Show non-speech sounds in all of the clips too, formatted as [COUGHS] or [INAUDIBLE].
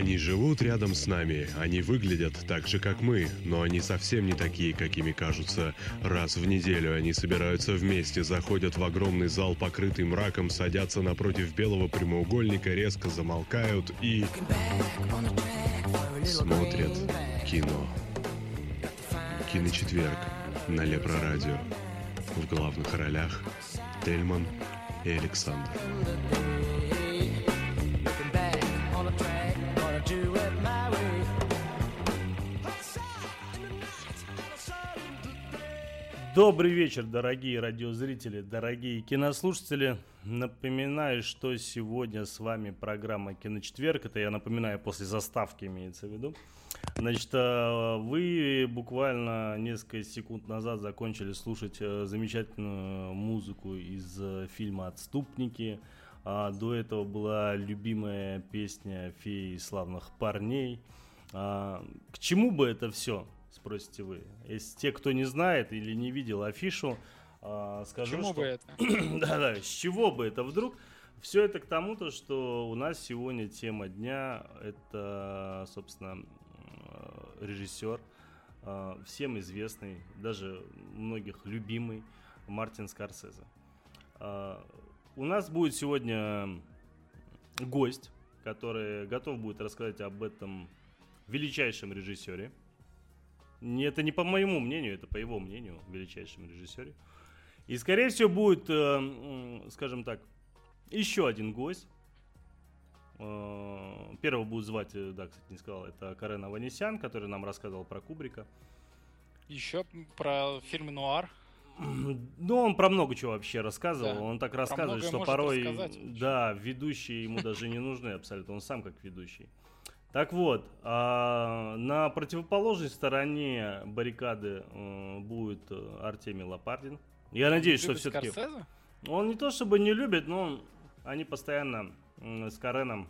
Они живут рядом с нами, они выглядят так же, как мы, но они совсем не такие, какими кажутся. Раз в неделю они собираются вместе, заходят в огромный зал, покрытый мраком, садятся напротив белого прямоугольника, резко замолкают и... смотрят кино. Киночетверг на Лепрорадио. В главных ролях Тельман и Александр. Добрый вечер, дорогие радиозрители, дорогие кинослушатели. Напоминаю, что сегодня с вами программа «Киночетверг». Это я напоминаю, после заставки имеется в виду. Значит, э, вы буквально несколько секунд назад закончили слушать э, замечательную музыку из э, фильма «Отступники». А до этого была любимая песня «Феи славных парней». А, к чему бы это все? Спросите вы. Если те, кто не знает или не видел афишу, э, скажу, Почему что... бы это? [CLEARS THROAT] Да-да, с чего бы это вдруг? Все это к тому-то, что у нас сегодня тема дня – это, собственно, э, режиссер, э, всем известный, даже многих любимый Мартин Скорсезе. Э, у нас будет сегодня гость, который готов будет рассказать об этом величайшем режиссере – это не по моему мнению, это по его мнению, величайшем режиссере. И, скорее всего, будет, э, скажем так, еще один гость. Э, первого будет звать, э, да, кстати, не сказал, это Карен Аванесян, который нам рассказывал про Кубрика. Еще про фильм «Нуар». Ну, он про много чего вообще рассказывал. Да. Он так рассказывает, что порой, да, ведущие ему даже не нужны абсолютно. Он сам как ведущий. Так вот, а, на противоположной стороне баррикады э, будет э, Артемий Лопардин. Я надеюсь, что все-таки... Скорсезе? Он не то чтобы не любит, но он- они постоянно с Кареном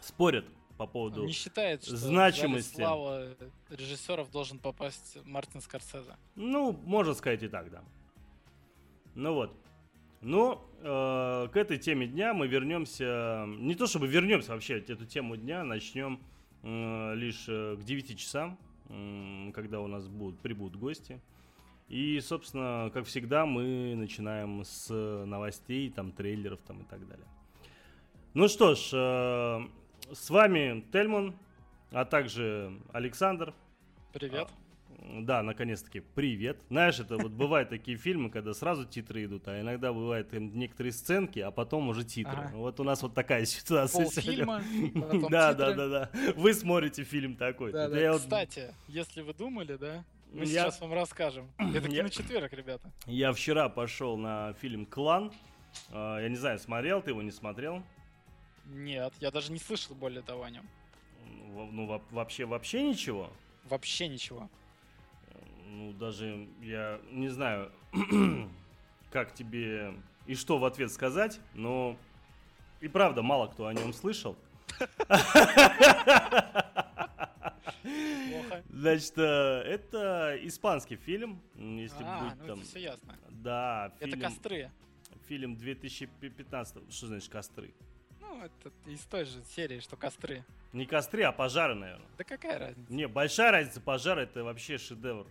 спорят по поводу... Он не считает, что значимости. слава режиссеров должен попасть Мартин Скорсезе. Ну, можно сказать и так, да. Ну вот. Но э, к этой теме дня мы вернемся... Не то чтобы вернемся вообще, эту тему дня начнем э, лишь э, к 9 часам, м, когда у нас будут, прибудут гости. И, собственно, как всегда, мы начинаем с новостей, там, трейлеров там, и так далее. Ну что ж, э, с вами Тельман, а также Александр. Привет. Да, наконец-таки, привет. Знаешь, это вот бывают такие фильмы, когда сразу титры идут, а иногда бывают некоторые сценки, а потом уже титры. Ага. Вот у нас вот такая [LAUGHS] ситуация Полфильма, потом [LAUGHS] Да, да, да, да. Вы смотрите фильм такой. Да, да. я вот- Кстати, если вы думали, да, мы Я- сейчас вам расскажем. Это Я- киночетверг, ребята. Я вчера пошел на фильм «Клан». А, Я не знаю, смотрел ты его, не смотрел? Нет, я даже не слышал более того о нем. Ну, во- вообще, вообще ничего? Вообще ничего. Ну, даже я не знаю, [CLEARS THROAT] как тебе и что в ответ сказать, но и правда мало кто о нем слышал. Значит, э, это испанский фильм, если А, быть ну там. это все ясно. Да, Это фильм, костры. фильм 2015. Что значит костры? Ну, это из той же серии, что костры. Не костры, а пожары, наверное. Да какая разница? Не, большая разница, пожар это вообще шедевр.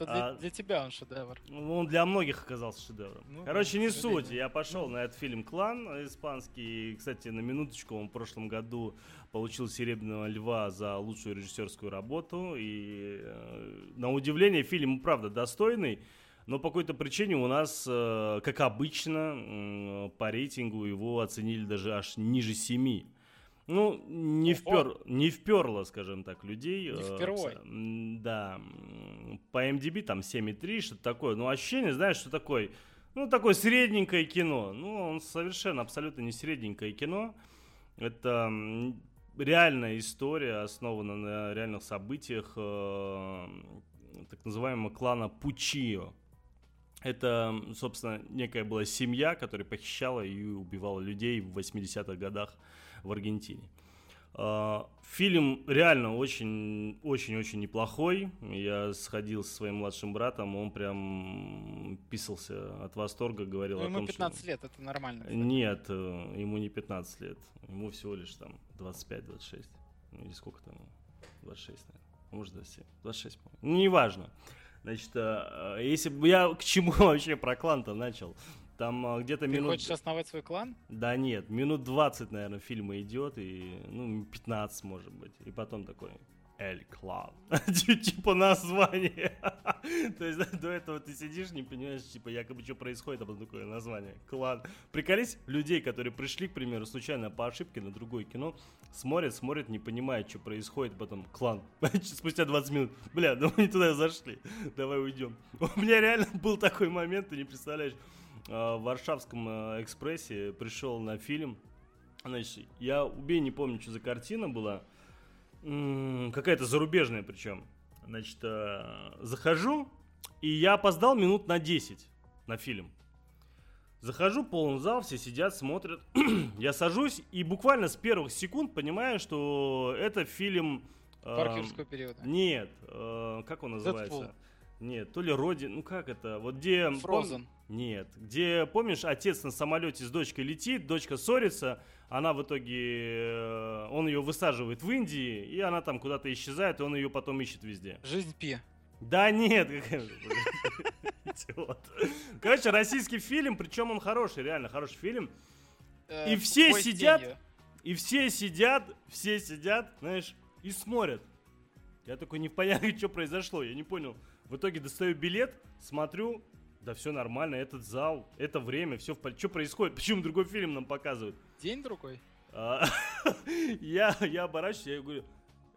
Это для, а- для тебя он шедевр. Ну, Он для многих оказался шедевром. Ну, Короче, не суть. Я пошел на этот фильм «Клан» испанский. И, Кстати, на минуточку, он в прошлом году получил «Серебряного льва» за лучшую режиссерскую работу. И, э, на удивление, фильм, правда, достойный. Но по какой-то причине у нас, э, как обычно, по рейтингу его оценили даже аж ниже 7. Ну, не, впер, не вперло, скажем так, людей. Не э, впервой. Да. По MDB там 7,3, что-то такое. Ну, ощущение, знаешь, что такое? Ну, такое средненькое кино. Ну, он совершенно, абсолютно не средненькое кино. Это реальная история, основана на реальных событиях э, так называемого клана Пучио. Это, собственно, некая была семья, которая похищала и убивала людей в 80-х годах в Аргентине. А, Фильм реально очень, очень-очень неплохой. Я сходил со своим младшим братом, он прям писался от восторга, говорил Ну, о ему том, 15 что... лет, это нормально. кстати. Нет, э, ему не 15 лет, ему всего лишь там 25-26. Ну, или сколько там? 26, наверное. Может, 27. 26, по-моему. Неважно. Значит, э, если бы я к чему [LAUGHS] вообще про клан-то начал? Там э, где-то Ты минут... хочешь основать свой клан? Да нет, минут 20, наверное, фильма идет, и, ну, 15, может быть. И потом такой, Эль Клан. [LAUGHS] Типа название. [LAUGHS] То есть до этого ты сидишь, не понимаешь, типа, якобы что происходит, а потом такое название. Клан. Приколись, людей, которые пришли, к примеру, случайно по ошибке на другое кино, смотрят, смотрят, не понимают, что происходит, потом клан. [LAUGHS] Спустя 20 минут. Бля, да мы не туда зашли. Давай уйдем. У меня реально был такой момент, ты не представляешь. А, В Варшавском э, экспрессе пришел на фильм. Значит, я убей не помню, что за картина была. Какая-то зарубежная причем. Значит, э, захожу, и я опоздал минут на 10 на фильм. Захожу, полный зал, все сидят, смотрят. [CLEARS THROAT] я сажусь и буквально с первых секунд понимаю, что это фильм... э, периода. Нет, э, как он называется? Дэдпул. Нет, то ли Родин, ну как это? Вот где... пом- Frozen. Нет, где, помнишь, отец на самолете с дочкой летит, дочка ссорится, она в итоге, э, он ее высаживает в Индии, и она там куда-то исчезает, и он ее потом ищет везде. Жизнь Пи. Да нет, [LAUGHS] идиот. Короче, российский фильм, причем он хороший, реально хороший фильм. Э, И все «Бой с сидят, тенью». И все сидят, все сидят, знаешь, и смотрят. Я такой не понятно, [LAUGHS] что произошло, я не понял. В итоге достаю билет, смотрю, да все нормально, этот зал, это время, все в порядке. Что происходит? Почему другой фильм нам показывают? День другой. А, [LAUGHS] Я, я оборачиваюсь, я говорю,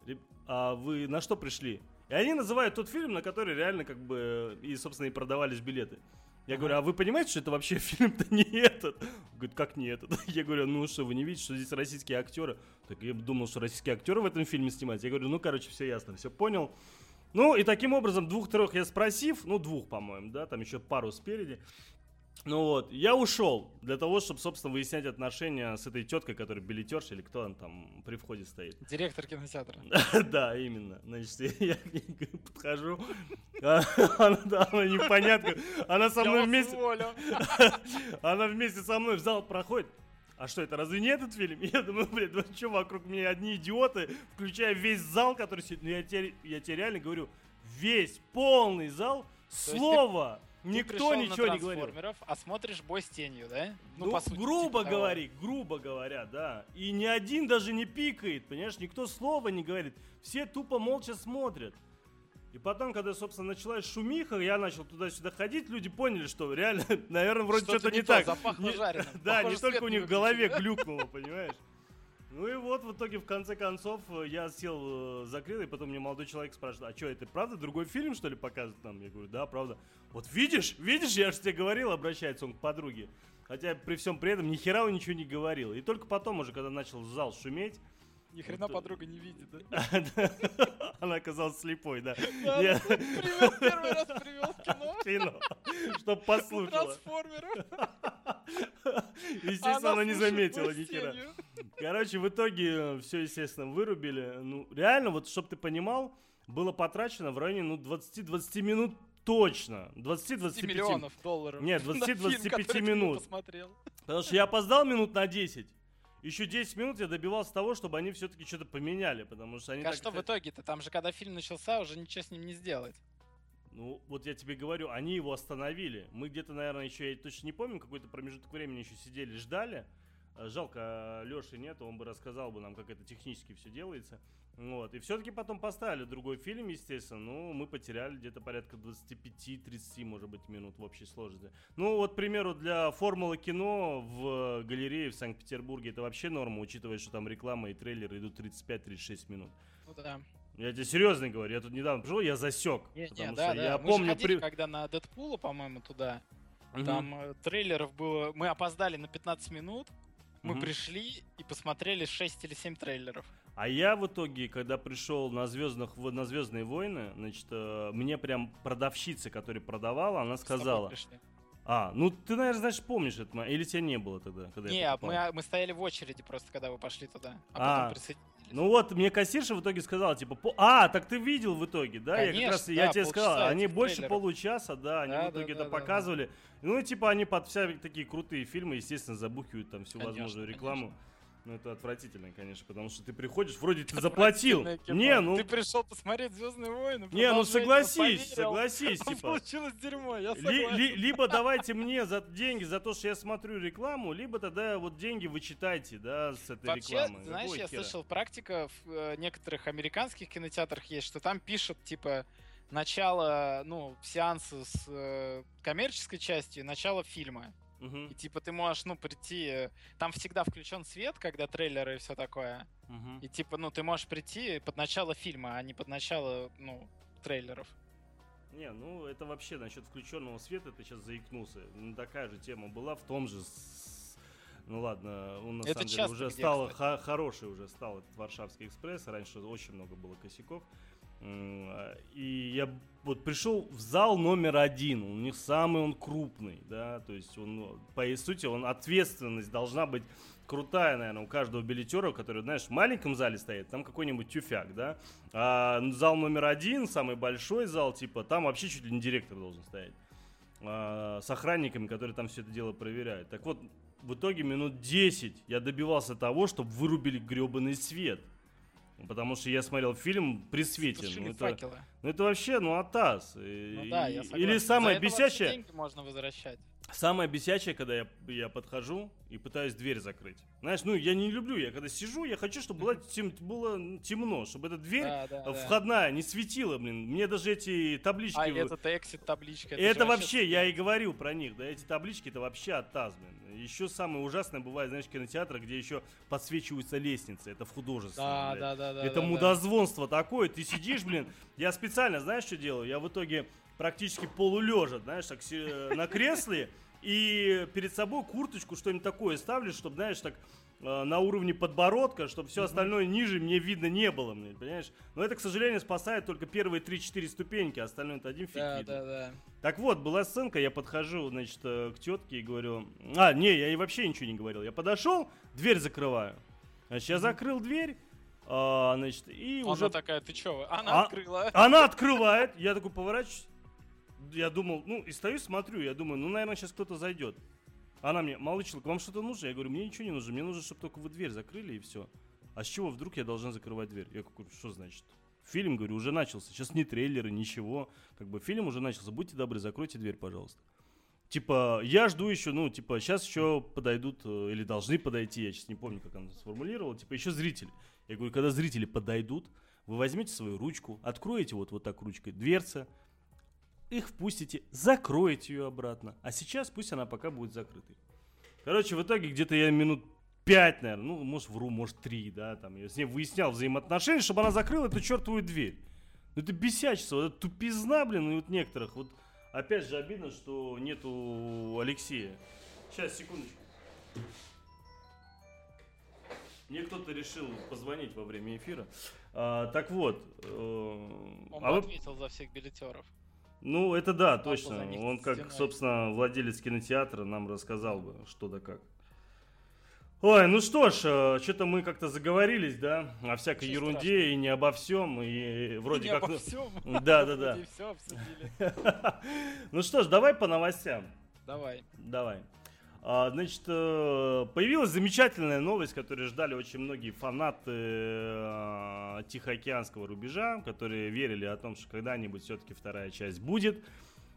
«Реб- а вы на что пришли? И они называют тот фильм, на который реально как бы и, собственно, и продавались билеты. Я говорю, а вы понимаете, что это вообще [LAUGHS] фильм-то не этот? Говорит, как не этот? [LAUGHS] Я говорю, ну что, вы не видите, что здесь российские актеры? Так я думал, что российские актеры в этом фильме снимаются. Я говорю, ну, короче, все ясно, все понял. Ну, и таким образом, двух-трех я спросив, ну, двух, по-моему, да, там еще пару спереди. Ну вот, я ушел для того, чтобы, собственно, выяснять отношения с этой теткой, которая билетерша или кто он там при входе стоит. Директор кинотеатра. [LAUGHS] Да, именно. Значит, [LAUGHS] я к ней подхожу, а, она, непонятно, она со мной вместе, [LAUGHS] она вместе со мной в зал проходит. А что, это разве не этот фильм? [LAUGHS] Я думаю, блин, ну что, вокруг меня одни идиоты, включая весь зал, который сидит. Ну, я тебе, я тебе реально говорю, весь полный зал, слово, Ты никто пришел на ничего не говорил. «Трансформеров», А смотришь бой с тенью, да? Ну, по сути, грубо типа того. говори, грубо говоря, да. И ни один даже не пикает, понимаешь, никто слова не говорит. Все тупо молча смотрят. И потом, когда, собственно, началась шумиха, я начал туда-сюда ходить, люди поняли, что реально, [LAUGHS] наверное, вроде Что-то что-то не не, так. запахло Не- жареным. [LAUGHS] Да, Похоже, не только у них в голове глюкнуло, понимаешь? Ну и вот, в итоге, в конце концов, я сел, э, закрыл, и потом мне молодой человек спрашивает, а что, это правда другой фильм, что ли, показывают нам? Я говорю, да, правда. Вот видишь, видишь, я же тебе говорил, обращается он к подруге. Хотя при всем при этом ни хера он ничего не говорил. И только потом уже, когда начал зал шуметь, Ни хрена Вот, э, подруга не видит, да? [LAUGHS] она оказалась слепой, да. Я- привел, первый раз привел в кино. [LAUGHS] Кино, чтоб послушала. трансформеров. [LAUGHS] Естественно, она не заметила «Бой с ни хера. тенью». Короче, в итоге все, естественно, вырубили. Ну, реально, вот, чтобы ты понимал, было потрачено в районе, ну, 20-20 минут точно. 10 20-25 миллионов долларов. Нет, на 20-25 фильм, который ты не минут. Потому что я опоздал минут на 10. Еще 10 минут я добивался того, чтобы они все-таки что-то поменяли, потому что они А так... что в итоге-то? Там же, когда фильм начался, уже ничего с ним не сделать. Ну, вот я тебе говорю, они его остановили. Мы где-то, наверное, еще, я точно не помню, какой-то промежуток времени еще сидели, ждали. Э, Жалко, Леши нет, он бы рассказал бы нам, как это технически все делается. Вот. И все-таки потом поставили другой фильм, естественно. Ну, мы потеряли где-то порядка 25-30, может быть, минут в общей сложности. Ну, вот, к примеру, для формулы кино в галерее в Санкт-Петербурге это вообще норма, учитывая, что там реклама и трейлеры идут 35-36 минут. Ну да. Я тебе серьезно говорю, я тут недавно пришел, я засек. Не, не, потому да, что да. я Мы помню... же ходили, при- когда на Дэдпула, по-моему, туда. Мгм. Там э, трейлеров было... Мы опоздали на 15 минут. Мы Мгм. пришли и посмотрели 6 или 7 трейлеров. А я в итоге, когда пришел на звездных на Звездные войны, значит, э, мне прям продавщица, которая продавала, она сказала. А, ну ты, наверное, значит, помнишь это, или тебя не было тогда, когда Не, покупал? мы, а, мы стояли в очереди просто, когда вы пошли туда. А, А, потом присоединились. Ну вот, мне кассирша в итоге сказала, типа, по- а, так ты видел в итоге, да? я как Конечно, раз, я да, тебе сказал, они больше трейлеров. получаса, да, они Да, в итоге да, это да, да, показывали. Ну и типа они под вся такие крутые фильмы, естественно, забухивают там всю Конечно, возможную рекламу. Ну, это отвратительно, конечно, потому что ты приходишь, вроде ты заплатил. Не, ну... Ты пришел посмотреть Звездные войны. Не, ну согласись, согласись, типа. Получилось дерьмо, я ли, ли, Либо [LAUGHS] давайте мне за деньги за то, что я смотрю рекламу, либо тогда вот деньги вы читайте, да, с этой Вообще, рекламы. знаешь, Какой я хера? слышал, практика в э, некоторых американских кинотеатрах есть, что там пишут, типа, начало, ну, сеанса с э, коммерческой частью начало фильма. Мгм, И типа ты можешь, ну, прийти. э, Там всегда включен свет, когда трейлеры и все такое. мгм. И типа, ну, ты можешь прийти под начало фильма, а не под начало, ну, трейлеров. Не, ну это вообще насчет включенного света, ты сейчас заикнулся. Ну, такая же тема была в том же. Ну ладно, он на Это самом деле уже где, стал кстати? хороший уже стал этот Варшавский экспресс. Раньше очень много было косяков. А, И я вот пришел в зал номер один. У них самый он крупный, да, то есть он, по сути, он ответственность должна быть крутая, наверное, у каждого билетера, который, знаешь, в маленьком зале стоит, там какой-нибудь тюфяк, да, а зал номер один, самый большой зал, типа, там вообще чуть ли не директор должен стоять. А, с охранниками, которые там все это дело проверяют. Так вот, в итоге минут 10 я добивался того, чтобы вырубили гребаный свет. Потому что я смотрел фильм при свете. Ну это, факелы. ну это вообще, ну, атас. И- Ну да, я и- согласен. Или самое За бесячее, деньги можно возвращать. Самое бесячее, когда я, я подхожу и пытаюсь дверь закрыть. Знаешь, ну я не люблю, я когда сижу, я хочу, чтобы было, тем- было темно, чтобы эта дверь Да, да, э, да. входная не светила, блин. Мне даже эти таблички... А, этот exit табличка. это же вообще, я и говорил про них, да, эти таблички это вообще оттаз, блин. Еще самое ужасное бывает, знаешь, кинотеатры, где еще подсвечиваются лестницы, это в художественном, Да, блядь. да, да, да. Это да, да. мудозвонство такое, ты сидишь, блин, я специально, знаешь, что делаю? Я в итоге практически полулежа, знаешь, так се- на кресле, и перед собой курточку, что-нибудь такое ставлю, чтобы, знаешь, так э, на уровне подбородка, чтобы все остальное ниже мне видно не было, блин, понимаешь? Но это, к сожалению, спасает только первые 3-4 ступеньки, а остальное это один фиг Да, видно. да, да. Так вот, была сценка, я подхожу, значит, э, к тетке и говорю... А, не, я ей вообще ничего не говорил. Я подошел, дверь закрываю. Значит, я закрыл дверь, а, значит, и Она уже... такая, ты чё? Она А- открыла. Она открывает, я такой поворачиваюсь. Я думал, ну, и стою, смотрю, я думаю, ну, наверное, сейчас кто-то зайдет. Она мне, малый человек, вам что-то нужно? Я говорю, мне ничего не нужно, мне нужно, чтобы только вы дверь закрыли и все. А с чего вдруг я должен закрывать дверь? Я говорю, что значит? Фильм, говорю, уже начался. Сейчас не трейлеры, ничего. Как бы фильм уже начался. Будьте добры, закройте дверь, пожалуйста. Типа, я жду еще, ну, типа, сейчас еще подойдут, э, или должны подойти, я сейчас не помню, как она сформулировала, типа, еще зрители. Я говорю, когда зрители подойдут, вы возьмете свою ручку, откроете вот, вот так ручкой дверца, их впустите, закроете ее обратно. А сейчас пусть она пока будет закрытой. Короче, в итоге где-то я минут пять, наверное, ну, может, вру, может, три, да, там, я с ней выяснял взаимоотношения, чтобы она закрыла эту чертовую дверь. Ну, это бесячество, вот это тупизна, блин, и вот некоторых, вот, опять же, обидно, что нету Алексея. Сейчас, секундочку. Мне кто-то решил позвонить во время эфира. А, так вот, э, Он а вы- ответил за всех билетеров. Ну, это да, Папа точно. Он как, стеной. собственно, владелец кинотеатра нам рассказал бы, что да как. Ой, ну что ж, что-то мы как-то заговорились, да, о всякой Ничего ерунде страшного. и не обо всем, и вроде Не как... обо ну, всем. [LAUGHS] [LAUGHS] Да, да, да. Все обсудили. [LAUGHS] Ну что ж, давай по новостям. Давай. Давай. А, значит, э, появилась замечательная новость, которую ждали очень многие фанаты э, Тихоокеанского рубежа, которые верили о том, что когда-нибудь все-таки вторая часть будет.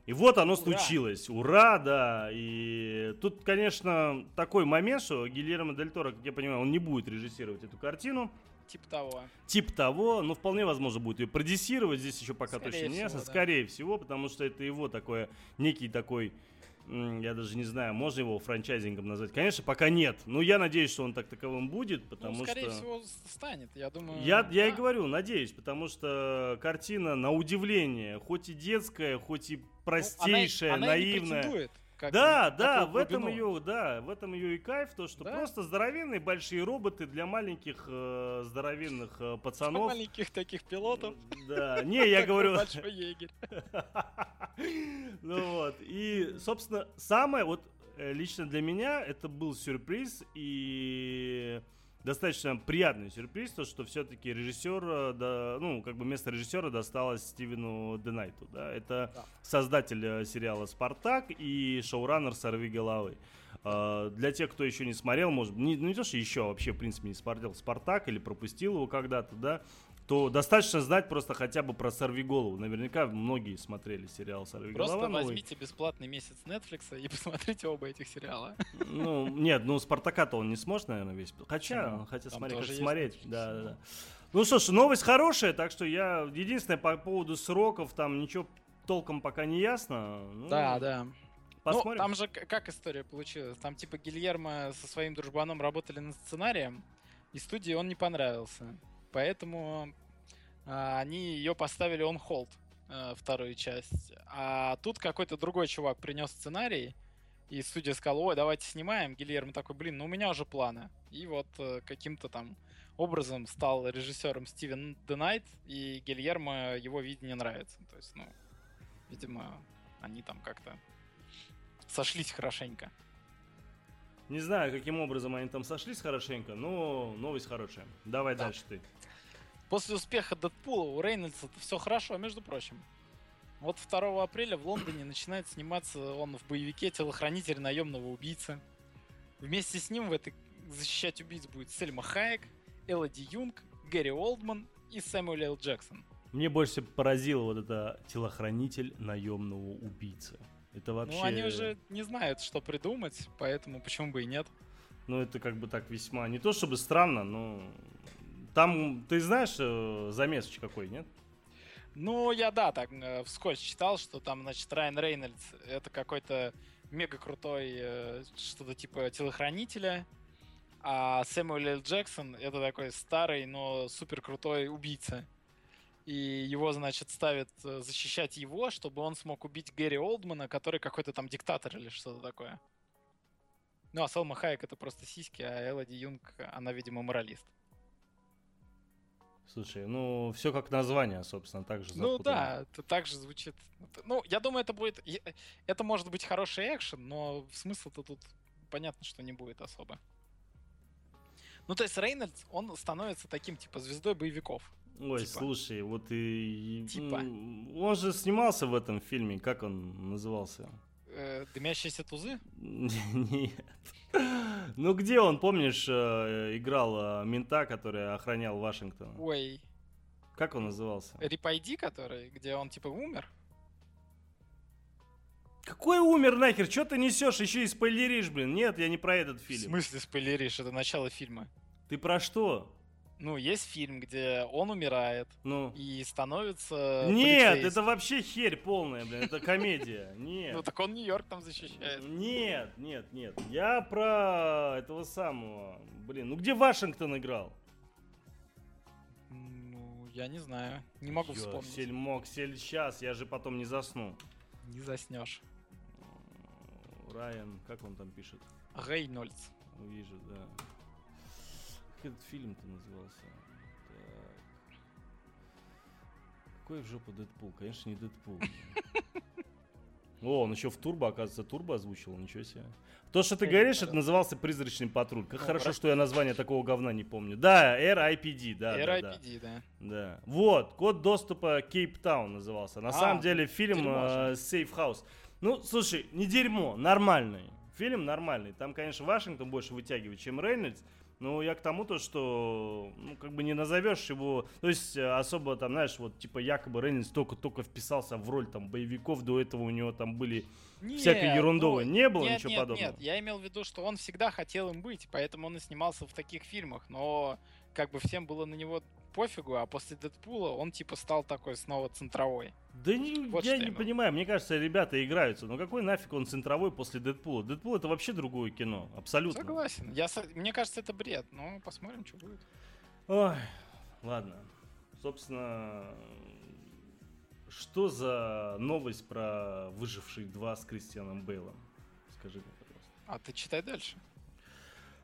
И вот оно Ура! случилось. Ура, да. И тут, конечно, такой момент, что Гильермо Дель Торо, как я понимаю, он не будет режиссировать эту картину. Типа того. Тип того, но вполне возможно будет ее продюсировать. Здесь еще пока Скорее точно не ясно. да. Скорее всего, потому что это его такое, некий такой, я даже не знаю, можно его франчайзингом назвать. Конечно, пока нет. Но я надеюсь, что он так таковым будет, потому ну, скорее что... всего, станет, я думаю. Я, я и да. говорю, надеюсь, потому что картина, на удивление, хоть и детская, хоть и Ну, простейшая, она, она и не наивная. претендует, как Да, бы, да, в этом ее, да, в этом ее и кайф, то, что Да. просто здоровенные большие роботы для маленьких э, здоровенных э, [LAUGHS] Для пацанов. маленьких таких пилотов. Да, не, я [LAUGHS] говорю. Большой [LAUGHS] егерь. Ну вот, и, собственно, самое вот э, лично для меня это был сюрприз и достаточно приятный сюрприз, то, что все-таки режиссер, э, да, ну, как бы место режиссера досталось Стивену Денайту, да, это Да. создатель э, сериала «Спартак» и шоураннер «Сорви головы». э, для тех, кто еще не смотрел, может, не, ну, не то, что еще вообще, в принципе, не смотрел Спартак или пропустил его когда-то, да, то достаточно знать просто хотя бы про Сорвиголову. Наверняка многие смотрели сериал Сорвиголова. Просто возьмите бесплатный месяц Netflix и [LAUGHS] посмотрите оба этих сериала. Ну, нет, ну Спартака-то он не сможет, наверное, весь. Хотя, Почему? хотя смотри, хочу смотреть. Да, да, да. Ну что ж, новость хорошая, так что я единственное по поводу сроков там ничего толком пока не ясно. Ну, да, да. Посмотрим. Ну, там же как история получилась? Там типа Гильермо со своим дружбаном работали над сценарием, и студии он не понравился. Поэтому а, они ее поставили он холд а, вторую часть. А тут какой-то другой чувак принес сценарий, и студия сказала, ой, давайте снимаем. Гильермо такой, блин, ну у меня уже планы. И вот э, каким-то там образом стал режиссером Стивен Денайт, и Гильермо его видение нравится. То есть, ну, видимо, они там как-то сошлись хорошенько. Не знаю, каким образом они там сошлись хорошенько, но новость хорошая. Давай да. дальше ты. После успеха Дэдпула у Рейнольдса все хорошо, между прочим. Вот 2 апреля в Лондоне начинает сниматься он в боевике «Телохранитель наемного убийцы». Вместе с ним в этой защищать убийц будет Сельма Хайек, Элоди Юнг, Гэри Олдман и Сэмюэл Л. Джексон. Мне больше поразило вот это телохранитель наемного убийцы. Это ну, вообще... Ну, они уже не знают, что придумать, поэтому почему бы и нет. Ну, это как бы так весьма... Не то чтобы странно, но там, ты знаешь, э, замесочек какой, нет? Ну, я, да, так э, вскользь читал, что там, значит, Райан Рейнольдс это какой-то мега крутой э, что-то типа телохранителя, а Сэмюэл Л. Джексон это такой старый, но супер крутой убийца. И его, значит, ставят защищать его, чтобы он смог убить Гэри Олдмана, который какой-то там диктатор или что-то такое. Ну, а Салма Хайек это просто сиськи, а Элоди Юнг, она, видимо, моралист. Слушай, ну, все как название, собственно, так же Ну да, это так же звучит. Ну, я думаю, это будет... Это может быть хороший экшен, но смысл-то тут понятно, что не будет особо. Ну, то есть Рейнольдс, он становится таким, типа, звездой боевиков. Ой, типа. слушай, вот и... Типа. Он же снимался в этом фильме, как он назывался? Э, Дымящиеся тузы? [LAUGHS] Нет. Ну где он, помнишь, э, играл э, мента, который охранял Вашингтон? Ой. Как он назывался? Рипайди, который, где он типа умер? Какой умер нахер? Что ты несешь? Еще и спойлеришь, блин. Нет, я не про этот фильм. В смысле спойлеришь? Это начало фильма. Ты про что? Ну, есть фильм, где он умирает ну. и становится. Нет, это вообще херь полная, блин. Это комедия. [LAUGHS] Нет. Ну так он Нью-Йорк там защищает. Нет, нет, нет. Я про этого самого. Блин, ну где Вашингтон играл? Ну, я не знаю. Не могу Ё, вспомнить. Сель мог, сель сейчас, я же потом не засну. Не заснешь. Райан, как он там пишет? Рейнольдс. Вижу, да этот фильм-то назывался? Так. Какой в жопу Дэдпул? Конечно, не Дэдпул. [LAUGHS] О, он еще в Турбо, оказывается, Турбо озвучил, ничего себе. То, что ты говоришь, это назывался «Призрачный патруль». Как хорошо, что я название такого говна не помню. Да, RIPD, да. RIPD, да. Да. Вот, код доступа Кейптаун назывался. На а, самом деле фильм э, Safe House. Ну, слушай, не дерьмо, нормальный. Фильм нормальный. Там, конечно, Вашингтон больше вытягивает, чем Рейнольдс. Ну, я к тому то, что, ну, как бы не назовешь его, то есть э, особо там, знаешь, вот типа якобы Рейнольдс только-только вписался в роль там боевиков, до этого у него там были нет, всякой ерундовой, ну, не было нет, ничего нет, подобного. Нет, я имел в виду, что он всегда хотел им быть, поэтому он и снимался в таких фильмах, но как бы всем было на него пофигу, а после Дэдпула он типа стал такой снова центровой. Да не, вот я не имел. понимаю, мне кажется, ребята играются. Но какой нафиг он центровой после Дэдпула? Дэдпул это вообще другое кино, абсолютно. Согласен. Я, мне кажется, это бред, но посмотрим, что будет. Ой, ладно. Собственно, что за новость про выживших два с Кристианом Бейлом? Скажи мне, пожалуйста. А ты читай дальше.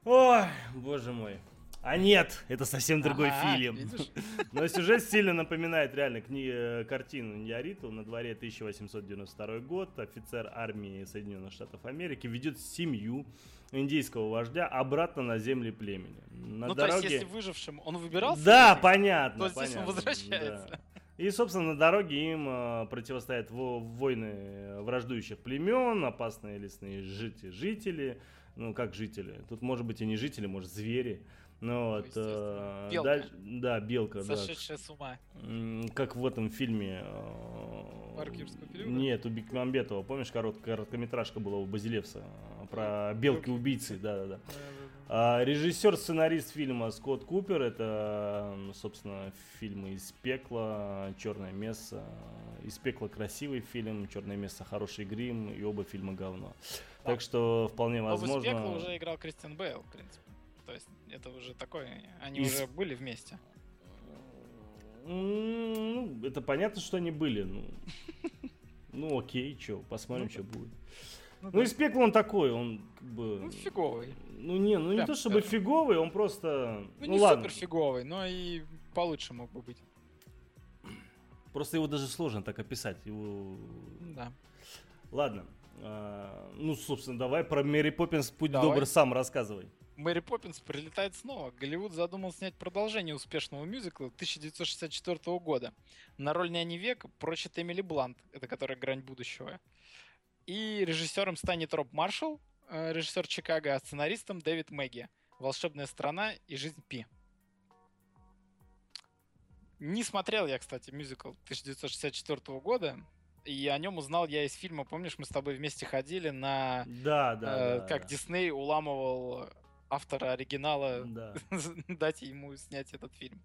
Ой, боже мой. А нет, это совсем другой фильм. Видишь? [LAUGHS] Но сюжет сильно напоминает реально кни- э, картину Ньяриту. На дворе 1892 год. Офицер армии Соединенных Штатов Америки ведет семью индийского вождя обратно на земли племени. На ну, дороге... то есть, если выжившим он выбирался? Да, этим, понятно. То здесь понятно, он возвращается. Да. И, собственно, на дороге им э, противостоят во- войны враждующих племен, опасные лесные жители, Ну, как жители. Тут, может быть, и не жители, может, звери. Ну вот, э, белка. Да, да, белка, Сошедшая да. с ума. Как в этом фильме. Периода? Нет, у Бекмамбетова, помнишь, корот, короткометражка была у Базилевса про белки-убийцы, да-да-да. А, режиссер, сценарист фильма Скотт Купер, это, собственно, фильмы из пекла, Черное место, из пекла красивый фильм, Черное место хороший грим, и оба фильма говно. Так что вполне возможно. Но из пекла уже играл Кристиан Бейл, в принципе. То есть это уже такое, они Из... уже были вместе. Ну, это понятно, что они были. Ну, [LAUGHS] ну окей, что, посмотрим, ну, что будет. Ну, ну из пекла он такой, он как бы... Ну, фиговый. Ну, не, ну Прям не то чтобы скажем. фиговый, он просто... Ну, ну не ладно. супер фиговый, но и получше мог бы быть. Просто его даже сложно так описать. Его... Да. Ладно. А, ну, собственно, давай про Мэри Поппинс, путь давай. добр, сам рассказывай. Мэри Поппинс прилетает снова. Голливуд задумал снять продолжение успешного мюзикла 1964 года. На роль няни века прочит Эмили Блант, это которая грань будущего. И режиссером станет Роб Маршалл, э, режиссер Чикаго, а сценаристом Дэвид Мэгги. «Волшебная страна» и «Жизнь Пи». Не смотрел я, кстати, мюзикл 1964 года, и о нем узнал я из фильма. Помнишь, мы с тобой вместе ходили на... Да, да. Э, да как да. Дисней уламывал автора оригинала да. [LAUGHS] дать ему снять этот фильм.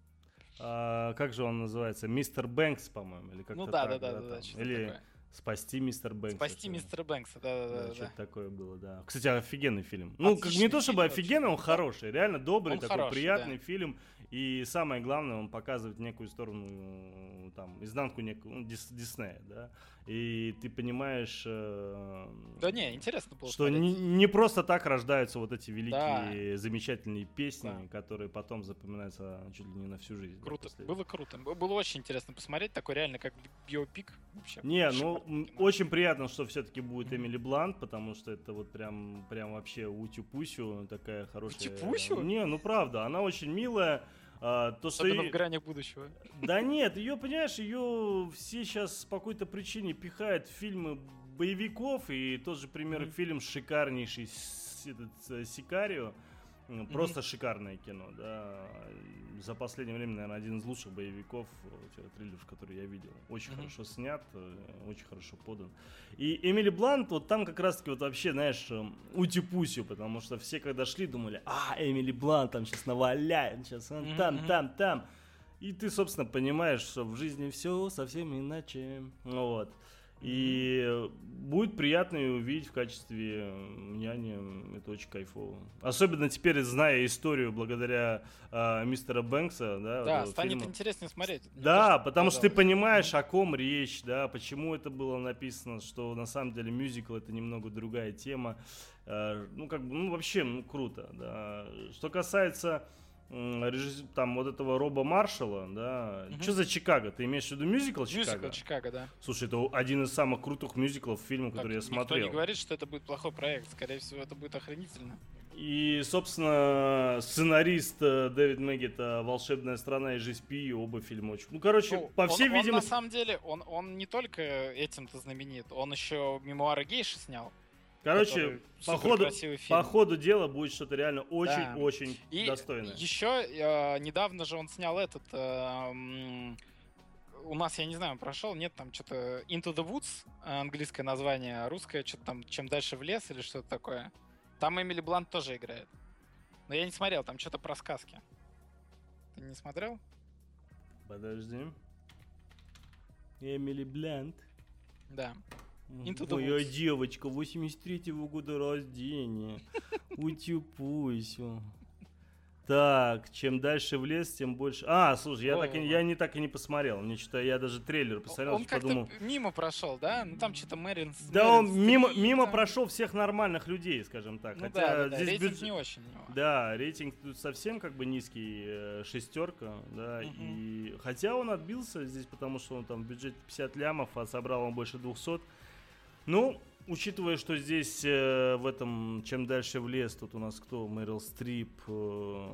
А, как же он называется? Мистер Бэнкс, по-моему, или как-то Ну да, так, да, да, да, да, да Или такое. Спасти мистер Бэнкса. Спасти мистера Бэнкса, да, да, да. да что-то такое было, да. Кстати, офигенный фильм. Ну, как, не то чтобы офигенный, он хороший, реально добрый, он такой хороший, приятный да. фильм. И самое главное, он показывает некую сторону, там, изнанку некую, ну, Дис, Диснея, да и ты понимаешь... Э, да не, интересно было Что не, не просто так рождаются вот эти великие, да. замечательные песни, да. которые потом запоминаются чуть ли не на всю жизнь. Круто, да, было круто. Было очень интересно посмотреть, такой реально как биопик вообще. Не, ну, очень приятно, что все-таки будет. Эмили Блант, потому что это вот прям, прям вообще утю-пусю, такая хорошая... Утю-пусю? Не, ну правда, она очень милая, а, то, Особенно что в гранях будущего. Да нет, ее, понимаешь, ее все сейчас по какой-то причине пихают в фильмы боевиков, и тот же пример mm-hmm. фильм шикарнейший этот, э, Сикарио. Просто mm-hmm. шикарное кино, да. За последнее время, наверное, один из лучших боевиков, э, триллеров, который я видел. Очень mm-hmm. хорошо снят, э, очень хорошо подан. И Эмили Блант, вот там как раз-таки вот вообще, знаешь, ути-пусю, потому что все, когда шли, думали, а, Эмили Блант там сейчас наваляет, сейчас он mm-hmm. там, там, там. И ты, собственно, понимаешь, что в жизни все совсем иначе. Вот. И будет приятно ее увидеть в качестве няни. Это очень кайфово. Особенно теперь, зная историю благодаря э, мистера Бэнкса. Да, да станет фильма. интереснее смотреть. Да, потому что ты понимаешь, о ком речь, да, почему это было написано, что на самом деле мюзикл это немного другая тема. Э, ну, как бы, ну, вообще, ну, круто, да. Что касается там вот этого Роба Маршала, да. Угу. Что за Чикаго? Ты имеешь в виду мюзикл Чикаго? Мюзикл Чикаго, да. Слушай, это один из самых крутых мюзиклов фильмов, который я смотрел. Никто не говорит, что это будет плохой проект. Скорее всего, это будет охренительно. И, собственно, сценарист э, Дэвид Мэгги это «Волшебная страна» и «Жизнь Пи», оба фильма очень... Ну, короче, ну, по всей он, видимости... Он, на самом деле, он, он не только этим-то знаменит, он еще «Мемуары гейши» снял. Короче, по ходу, по ходу дела будет что-то реально очень-очень да. очень достойное. Еще э, недавно же он снял этот... Э, у нас, я не знаю, прошел, нет, там что-то Into the Woods, английское название, а русское что-то там «Чем дальше в лес» или что-то такое. Там Эмили Блант тоже играет. Но я не смотрел, там что-то про сказки. Ты не смотрел? Подожди. Эмили Блант. Да. Into Моя девочка, 83-го года рождения. [LAUGHS] Утюпуйся. Так, чем дальше в лес, тем больше. А, слушай, я, так и, я не так и не посмотрел. Мне что-то я даже трейлер посмотрел, он как-то подумал. мимо прошел, да? Ну там что-то Мэрин. Да, Мэрин он Стри, мимо, мимо там... прошел всех нормальных людей, скажем так. Ну, Хотя да, да, здесь рейтинг бюджет... не очень. Да, рейтинг тут совсем как бы низкий, э, шестерка, да. Угу. И хотя он отбился здесь, потому что он там в бюджете 50 лямов, а собрал он больше 200. Ну, учитывая, что здесь э, в этом «Чем дальше в лес» тут у нас кто? Мэрил Стрип, э,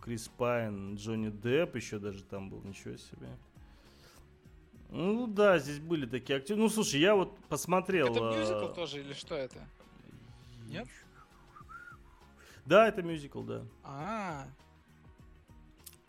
Крис Пайн, Джонни Депп еще даже там был, ничего себе. Ну да, здесь были такие актеры. Ну слушай, я вот посмотрел. Это мюзикл э, тоже или что это? Нет? Да, это мюзикл, да. А,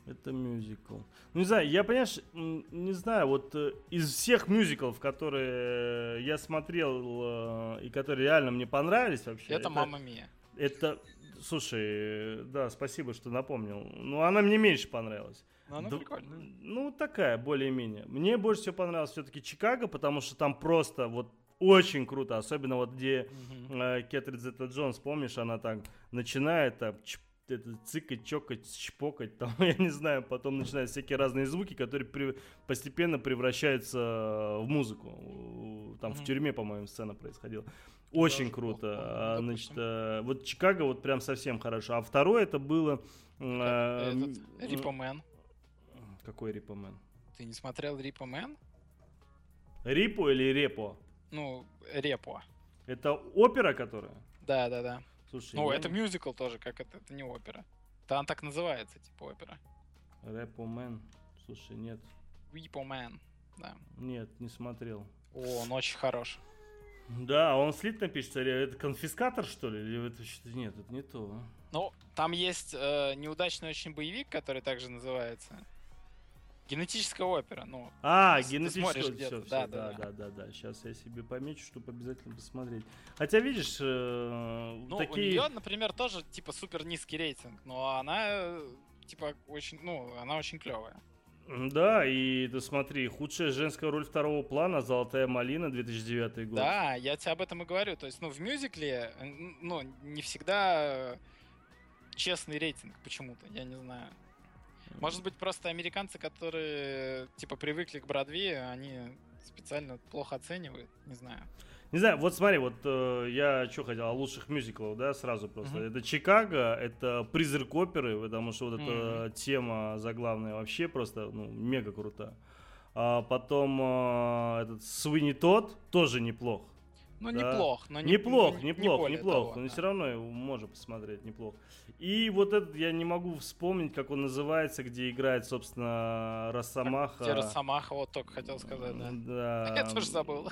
Это мюзикл. Ну, не знаю, я, понимаешь, не знаю, вот э, из всех мюзиклов, которые я смотрел э, и которые реально мне понравились вообще. Это, это «Мамма Мия». Это, слушай, да, спасибо, что напомнил. Ну, она мне меньше понравилась. Ну, она Д- прикольная. Ну, такая, более-менее. Мне больше всего понравилось все-таки Чикаго, потому что там просто вот очень круто, особенно вот где mm-hmm. э, Кетрид Зетта Джонс, помнишь, она так начинает там чп, это, цикать, чокать, чпокать, там, [LAUGHS] я не знаю, потом начинают всякие разные звуки, которые при, постепенно превращаются в музыку. Там mm-hmm. в тюрьме, по-моему, сцена происходила. Очень Даже круто. Плохо, а, значит, э, вот Чикаго вот прям совсем хорошо. А второе это было... Э, Этот, Рипомен. Какой Рипомен? Ты не смотрел Рипомен? Рипо или Репо? Ну, Репо. Это опера, которая? Да, да, да. Слушай, ну, я... это мюзикл тоже, как это, это не опера. Там так называется, типа опера. Repo Man. Слушай, нет. Repo Man, да. Нет, не смотрел. О, он очень хорош. Да, он слитно пишется. Это конфискатор, что ли? Или это что-то нет, это не то. А? Ну, там есть э, неудачный очень боевик, который также называется. Генетическая опера, ну. А, генетическая все, все, да, да, да, да, да. Сейчас я себе помечу, чтобы обязательно посмотреть. Хотя, видишь, э, ну, такие... у нее, например, тоже типа супер низкий рейтинг, но она э, типа очень, ну, она очень клевая. Да, и ты смотри, худшая женская роль второго плана «Золотая малина» 2009 год. Да, я тебе об этом и говорю. То есть, ну, в мюзикле, ну, не всегда честный рейтинг почему-то, я не знаю. Может быть, просто американцы, которые, типа, привыкли к Бродвею, они специально плохо оценивают, не знаю. Не знаю, вот смотри, вот э, я что хотел, о лучших мюзиклах, да, сразу просто. Mm-hmm. Это Чикаго, это призрак оперы, потому что вот mm-hmm. эта тема заглавная вообще просто, ну, мега крута. А потом э, этот Суини Тот тоже неплох. Ну, да. неплох, но не, неплох, не, неплох, не неплох, того, но да. все равно его можно посмотреть, неплохо. И вот этот я не могу вспомнить, как он называется, где играет, собственно, Росомаха. Где Росомаха, вот только хотел сказать, да. Да. [LAUGHS] Я тоже забыл.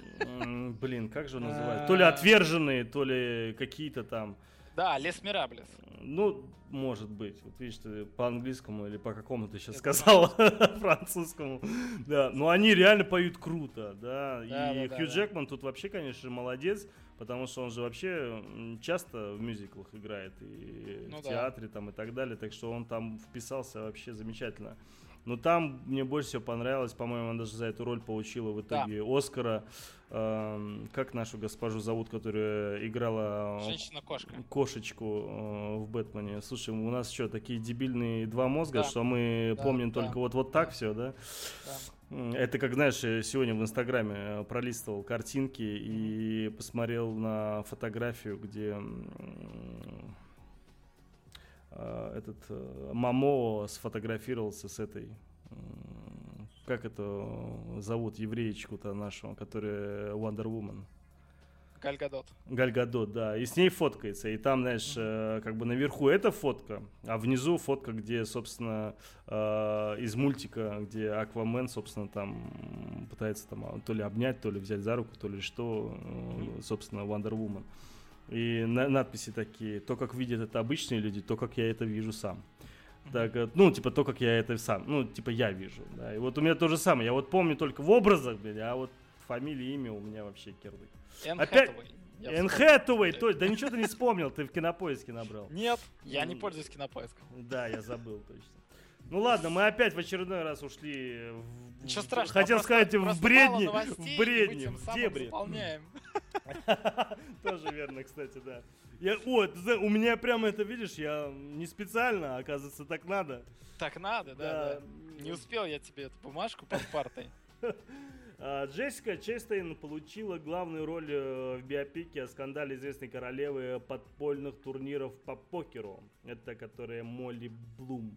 Блин, как же он [LAUGHS] называется? То ли отверженные, то ли какие-то там. Да, Лес Мираблес. Ну, может быть. Вот видишь, ты по-английскому или по какому ты сейчас сказал, [LAUGHS] французскому. Да, но они реально поют круто, да. И Хью Джекман тут вообще, конечно, молодец, потому что он же вообще часто в мюзиклах играет и ну в театре там и так далее, так что он там вписался вообще замечательно. Но там мне больше всего понравилось, по-моему, он даже за эту роль получила в итоге да. Оскара. Э, как нашу госпожу зовут, которая играла Женщина-кошка. кошечку э, в Бэтмене? Слушай, у нас что, такие дебильные два мозга, да. что мы да, помним да. только вот, вот так да. все, да? да? Это как, знаешь, сегодня в Инстаграме э, пролистывал картинки и посмотрел на фотографию, где Э, этот э, Мамо сфотографировался с этой как это зовут евреечку-то нашего, которая Wonder Woman. Гальгадот. Гальгадот, да. И с ней фоткается. И там, знаешь, mm-hmm. как бы наверху эта фотка, а внизу фотка, где, собственно, из мультика, где Аквамен, собственно, там пытается там то ли обнять, то ли взять за руку, то ли что, собственно, Wonder Woman. И на надписи такие, то, как видят это обычные люди, то, как я это вижу сам. Так, э, ну, типа, то, как я это сам, ну, типа, я вижу, да. И вот у меня то же самое, я вот помню только в образах, блин, а вот фамилия, имя у меня вообще кирлык. Опять... Энн Хэтэуэй, то да ничего ты не вспомнил, ты в кинопоиске набрал. Нет, я не пользуюсь кинопоиском. Да, я забыл точно. Ну ладно, мы опять в очередной раз ушли в... Ничего страшного. Хотел сказать в бредни, в бредни, в дебри. [LAUGHS] Тоже верно, кстати, да. Я, о, у меня прямо это, видишь, я не специально, оказывается, так надо. Так надо, да, да. да. Не успел я тебе эту бумажку под партой. [LAUGHS] А, Джессика Честейн получила главную роль э, в биопике о скандале известной королевы подпольных турниров по покеру. Это которая Молли Блум.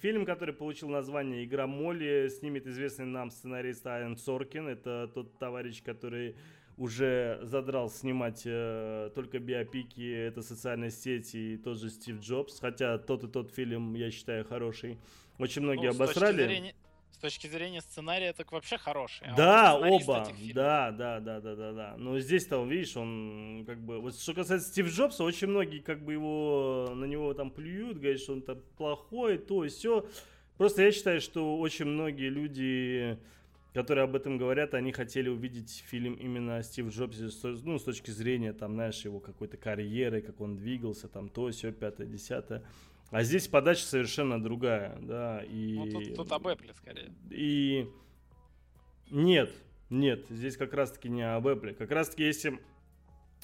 Фильм, который получил название «Игра Молли», снимет известный нам сценарист Айн Соркин. Это тот товарищ, который уже задрал снимать э, только биопики, это социальные сети и тот же Стив Джобс. Хотя тот и тот фильм, я считаю, хороший. Очень многие ну, обосрали. С точки, зрения, с точки зрения сценария, так вообще хороший. А да, оба. Да, да, да, да, да, да. Но здесь-то, видишь, он как бы... Вот что касается Стив Джобса, очень многие как бы его, на него там плюют, говорят, что он там плохой, то и все. Просто я считаю, что очень многие люди, которые об этом говорят, они хотели увидеть фильм именно о Стив Джобсе, ну, с точки зрения, там, знаешь, его какой-то карьеры, как он двигался, там, то, все, пятое, десятое. А здесь подача совершенно другая, да, и... Ну, тут, тут об Apple скорее. И... Нет, нет, здесь как раз-таки не об Apple. Как раз-таки, если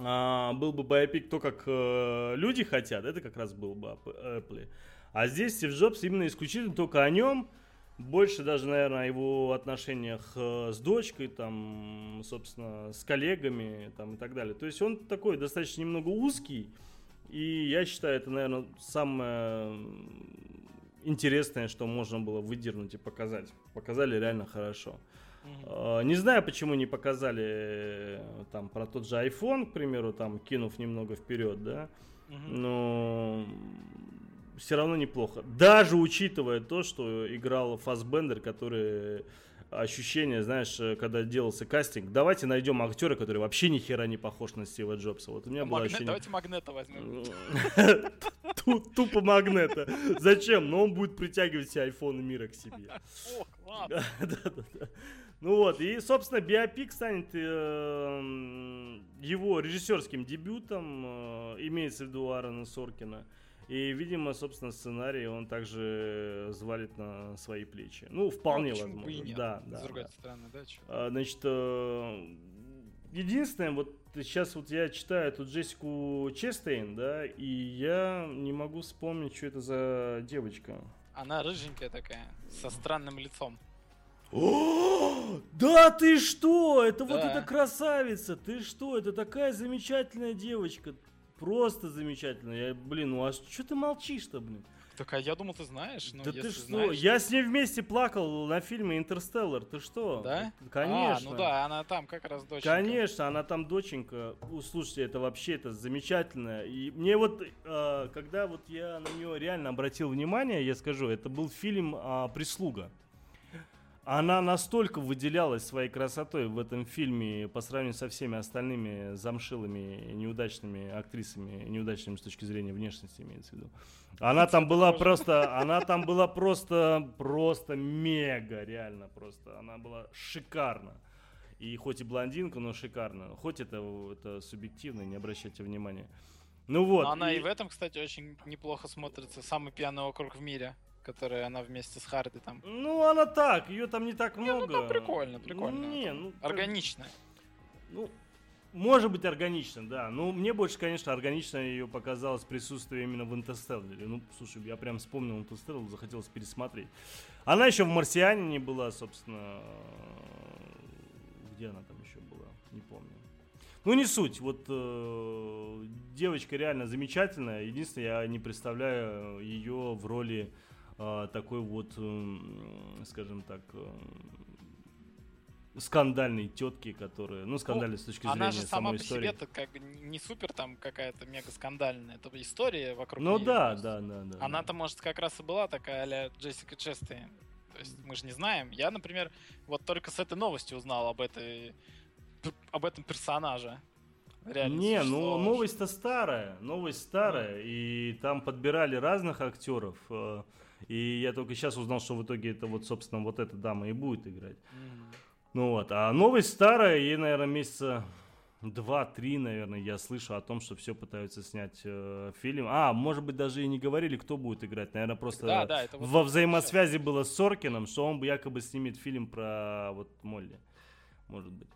а, был бы байопик то, как э, люди хотят, это как раз был бы Apple. А здесь Стив Джобс именно исключительно только о нем, больше даже, наверное, о его отношениях э, с дочкой, там, собственно, с коллегами, там, и так далее. То есть он такой достаточно немного узкий, и я считаю, это, наверное, самое интересное, что можно было выдернуть и показать. Показали реально хорошо. Uh-huh. Не знаю, почему не показали э, там про тот же iPhone, к примеру, там кинув немного вперед, да. Но все равно неплохо. Даже учитывая то, что играл Фасбендер, который ощущение, знаешь, э, когда делался кастинг, давайте найдем актера, который вообще ни хера не похож на Стива Джобса. Вот у меня было ощущение... Давайте Магнета возьмем. [LAUGHS] Тупо Магнета. Зачем? Но он будет притягивать все айфоны мира к себе. [LAUGHS] О. [LAUGHS] Ну вот, и, собственно, биопик станет э, его режиссерским дебютом, э, имеется в виду Аарона Соркина. И, видимо, собственно, сценарий он также звалит на свои плечи. Ну, вполне ну, возможно. И нет? Да, да. С другой да. стороны, да? Чё? А, значит, э, единственное, вот сейчас вот я читаю тут Джессику Честейн, да, и я не могу вспомнить, что это за девочка. Она рыженькая такая, со странным лицом. О, [GASPS] да ты что? Это да. вот эта красавица. Ты что? Это такая замечательная девочка. Просто замечательно. Я, блин, ну а что ты молчишь-то, блин? Так, а я думал, ты знаешь. Ну, да ты что? Знаешь, я с ней вместе плакал на фильме «Интерстеллар». Ты что? Да? Конечно. А, ну да, она там как раз доченька. Конечно, она там доченька. Слушайте, это вообще это замечательно. И мне вот, э, когда вот я на нее реально обратил внимание, я скажу, это был фильм э, «Прислуга». Она настолько выделялась своей красотой в этом фильме по сравнению со всеми остальными замшилыми, неудачными актрисами, неудачными с точки зрения внешности, имеется в виду. Она там была просто, она там была просто, просто мега, реально просто. Она была шикарна. И хоть и блондинка, но шикарно. Хоть это, это субъективно, не обращайте внимания. Ну вот. Но она и... и в этом, кстати, очень неплохо смотрится. Самый пьяный округ в мире которая она вместе с Харди там. Ну, она так, ее там не так много. Не, ну, там прикольно, прикольно. Не, ну, органично. Ну, может быть органично, да. Ну, мне больше, конечно, органично ее показалось присутствие именно в Интерстелларе. Ну, слушай, я прям вспомнил Интерстеллар, захотелось пересмотреть. Она еще в Марсиане не была, собственно. Где она там еще была? Не помню. Ну, не суть. Вот э, девочка реально замечательная. Единственное, я не представляю ее в роли такой вот, скажем так, скандальной тетки, которая, ну, скандальной ну, с точки зрения она же сама самой по истории. себе как бы не супер там какая-то мега скандальная, это история вокруг Ну нее, да, да, да, да. Она-то, может, как раз и была такая а Джессика Честейн. То есть мы же не знаем. Я, например, вот только с этой новости узнал об этой об этом персонаже. Реально не, ну новость-то старая, новость старая, mm. и там подбирали разных актеров. И я только сейчас узнал, что в итоге это вот, собственно, вот эта дама и будет играть. Mm. Ну вот, а новость старая, ей, наверное, месяца два-три, наверное, я слышу о том, что все пытаются снять э, фильм. А, может быть, даже и не говорили, кто будет играть. Наверное, просто да, да, это вот во взаимосвязи было с Соркином, что он якобы снимет фильм про вот Молли. Может быть.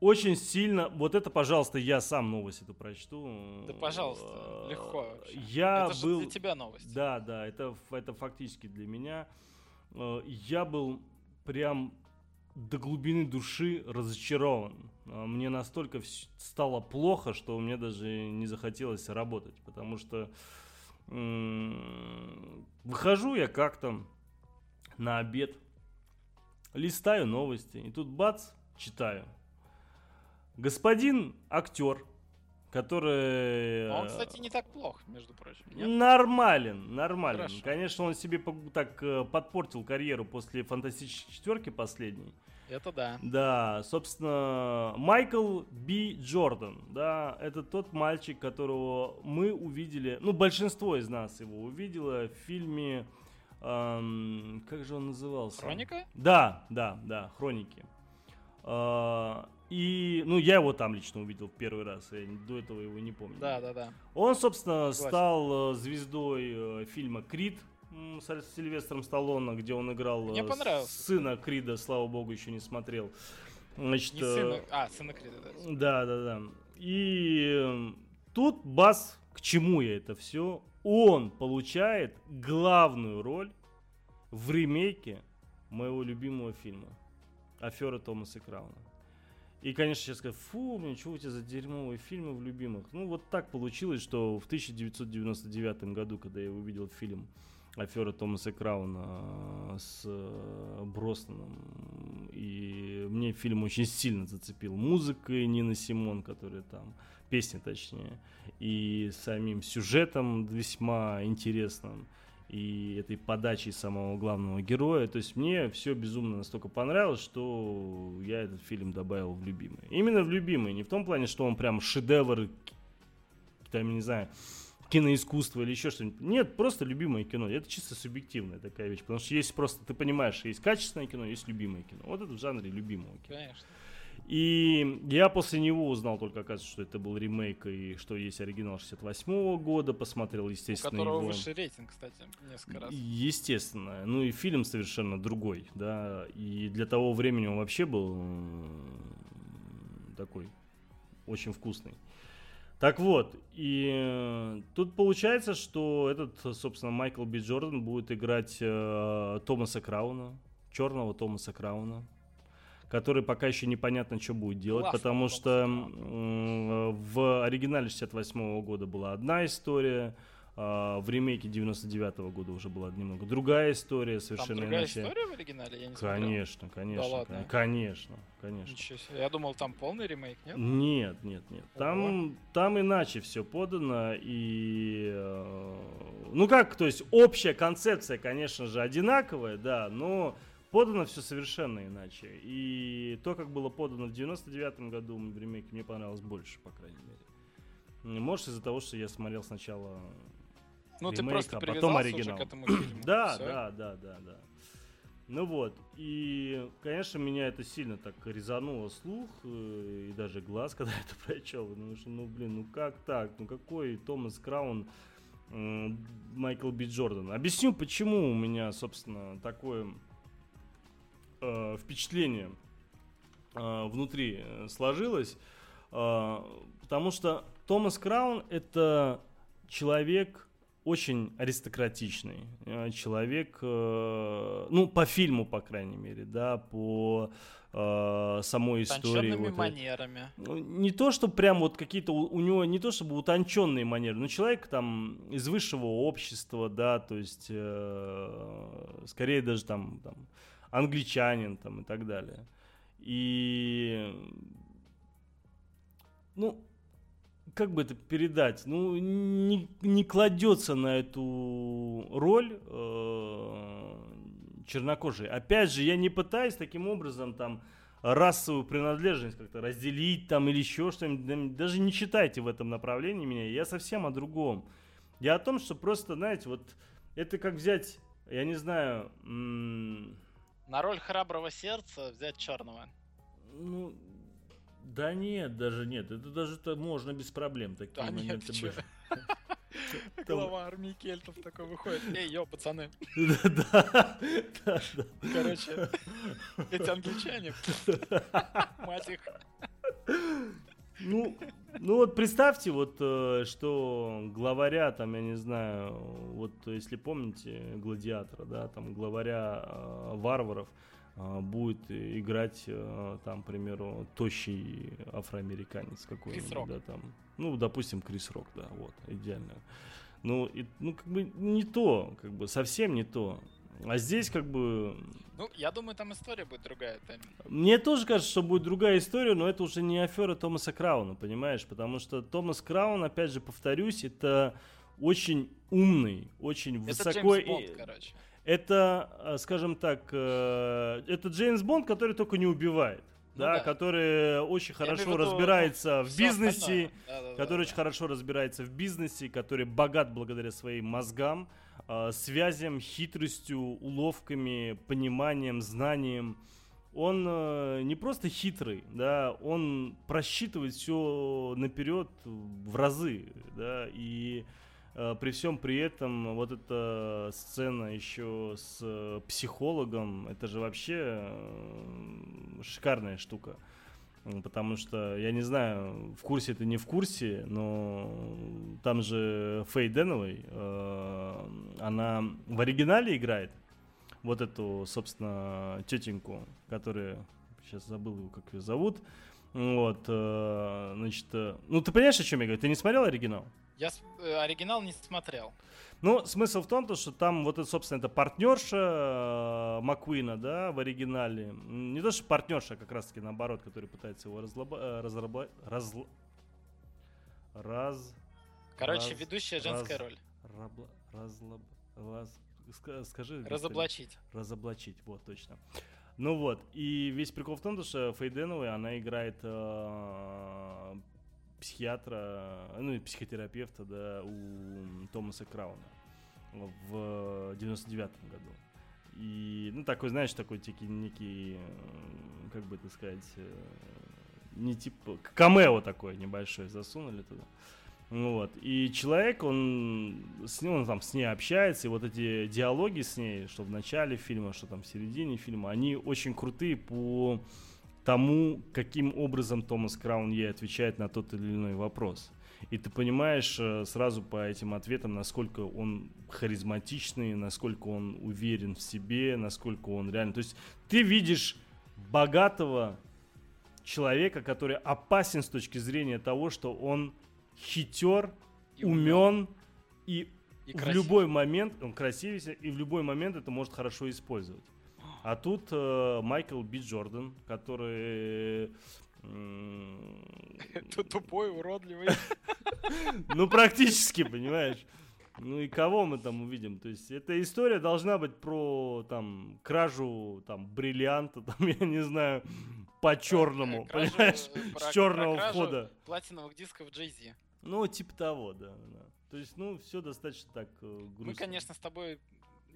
Очень сильно, вот это, пожалуйста, я сам новость эту прочту. Да, пожалуйста, э, легко. Вообще. Я это был... для тебя новость. Да, да, это, это фактически для меня. Э, я был прям до глубины души разочарован. Э, мне настолько стало плохо, что мне даже не захотелось работать, потому что выхожу я как-то на обед, листаю новости, и тут бац, читаю – Господин актер, который... А он, кстати, не так плох, между прочим. Нет? Нормален, нормален. Хорошо. Конечно, он себе так э, подпортил карьеру после фантастической четверки последней. Это да. Да, собственно, Майкл Би Джордан, да, это тот мальчик, которого мы увидели, ну, большинство из нас его увидело в фильме, эм, как же он назывался? Хроника? Да, да, да, Хроники. Э, и, ну, я его там лично увидел в первый раз, я до этого его не помню. Да, да, да. Он, собственно, Согласен. стал э, звездой э, фильма «Крид», с Сильвестром Сталлоне, где он играл Мне понравился. сына Крида, слава богу, еще не смотрел. Значит, не сына, а, сына Крида, да. Да, да, да. И тут Бас, к чему я это все? Он получает главную роль в ремейке моего любимого фильма «Афера Томаса Крауна». И, конечно, сейчас сказать, фу, мне что у тебя за дерьмовые фильмы в любимых. Ну, вот так получилось, что в 1999 году, когда я увидел фильм афера Томаса Крауна с э, Броснаном. И мне фильм очень сильно зацепил музыкой Нины Симон, которая там, песни точнее, и самим сюжетом весьма интересным, и этой подачей самого главного героя. То есть мне все безумно настолько понравилось, что я этот фильм добавил в любимый. Именно в любимый, не в том плане, что он прям шедевр, там, не знаю, киноискусство или еще что-нибудь. Нет, просто любимое кино. Это чисто субъективная такая вещь. Потому что есть просто, ты понимаешь, есть качественное кино, есть любимое кино. Вот это в жанре любимого кино. Конечно. И я после него узнал только, оказывается, что это был ремейк и что есть оригинал 68 -го года. Посмотрел, естественно, У которого его. высший рейтинг, кстати, несколько раз. Естественно. Ну и фильм совершенно другой, да. И для того времени он вообще был такой очень вкусный. Так вот, и э, тут получается, что этот, собственно, Майкл Би Джордан будет играть э, Томаса Крауна, черного Томаса Крауна, который пока еще непонятно, что будет делать, Классно, потому что в оригинале 68 -го года была одна история, а, в ремейке 99 -го года уже была немного другая история, совершенно там другая иначе. история в оригинале? Я не конечно, конечно, да ладно. конечно, конечно. Ничего себе. Я думал, там полный ремейк, нет? Нет, нет, нет. Там, там иначе все подано и, э, ну как, то есть общая концепция, конечно же, одинаковая, да, но подано все совершенно иначе. И то, как было подано в 99 году в ремейке, мне понравилось больше, по крайней мере. Может, из-за того, что я смотрел сначала ну, ремейк, ты просто а потом оригинал. к этому фильму. Да, да, да, да, да. Ну вот, и, конечно, меня это сильно так резануло слух э, и даже глаз, [LAUGHS] когда это прочел. Потому что, ну, блин, ну как так? Ну какой Томас Краун, Майкл Би Джордан? Объясню, почему у меня, собственно, такое э, впечатление э, внутри сложилось. Э, потому что Томас Краун это человек очень аристократичный э, человек, э, ну, по фильму, по крайней мере, да, по э, самой истории. Вот, манерами. Ну, не то, что прям вот какие-то у, у него, не то чтобы утонченные манеры, но человек там из высшего общества, да, то есть э, скорее даже там, там англичанин там и так далее. И ну, как бы это передать, ну, не, не кладется на эту роль э, чернокожий. Опять же, я не пытаюсь таким образом там расовую принадлежность как-то разделить там или еще что-нибудь. Даже не читайте в этом направлении меня. Я совсем о другом. Я о том, что просто, знаете, вот это как взять, я не знаю... М- на роль храброго сердца взять черного. Ну, да нет, даже нет. Это даже это можно без проблем такие да моменты нет, быть. [LAUGHS] Глава армии кельтов такой выходит. Эй, йо, пацаны. Да, да, Короче, эти англичане. [LAUGHS] Мать их. Ну, ну вот представьте, вот э, что главаря, там, я не знаю, вот если помните гладиатора, да, там главаря э, варваров, а, будет играть а, там, к примеру, тощий афроамериканец какой-нибудь, да, там, ну, допустим, Крис Рок, да, вот, идеально. Ну, и, ну, как бы не то, как бы совсем не то. А здесь как бы... Ну, я думаю, там история будет другая. Там... Мне тоже кажется, что будет другая история, но это уже не афера Томаса Крауна, понимаешь? Потому что Томас Краун, опять же, повторюсь, это очень умный, очень это высоко... Джеймс Бонд, короче. Это, э, скажем так, э, это Джеймс Бонд, который только не убивает. Ну, да, да, который очень Я хорошо виду, разбирается в бизнесе, да, да, который да, очень да. хорошо разбирается в бизнесе, который богат благодаря своим мозгам, э, связям, хитростью, уловками, пониманием, знанием. Он э, не просто хитрый, да, он просчитывает все наперед в разы, да, и Э, при всем при этом вот эта сцена еще с э, психологом, это же вообще шикарная штука. Потому что, я не знаю, в курсе это не в курсе, но там же Фей Деновой, она в оригинале играет вот эту, собственно, тетеньку, которая, сейчас забыл, как ее зовут. Вот, значит, ну ты понимаешь, о чем я говорю? Ты не смотрел оригинал? Я э, оригинал не смотрел. Ну, смысл в том, то, что там вот это, собственно, это партнерша э, Маккуина, да, в оригинале. Не то, что партнерша, а как раз-таки наоборот, который пытается его разлоба, э, разраба, разл, раз... Короче, раз, ведущая женская раз, роль. Рабла, разлоб, раз, скажи... Разоблачить. Разоблачить, вот, точно. Ну вот, и весь прикол в том, что Фейденовой, она играет психиатра, ну и психотерапевта, да, у Томаса Крауна в 99-м году. И, ну, такой, знаешь, такой некий, некий как бы это сказать, э, не типа, камео такой небольшой засунули туда. Ну вот. И человек, он с ним, он там с ней общается, и вот эти диалоги с ней, что в начале фильма, что там в середине фильма, они очень крутые по тому, каким образом Томас Краун ей отвечает на тот или иной вопрос. И ты понимаешь э, сразу по этим ответам, насколько он харизматичный, насколько он уверен в себе, насколько он реально... То есть ты видишь богатого человека, который опасен с точки зрения того, что он хитер, и умен и, и в любой момент, он красивый, и в любой момент это может хорошо использовать. А тут э, Майкл Би Джордан, который... Тут тупой, уродливый. [LAUGHS] Ну, практически, понимаешь. Ну и кого мы там увидим? То есть эта история должна быть про там кражу там бриллианта, [LAUGHS] там я не знаю, по черному, понимаешь, э, [LAUGHS] с черного входа. Платиновых дисков Jay-Z. Ну типа того, да, да. То есть ну все достаточно так э, грустно. Мы, конечно, с тобой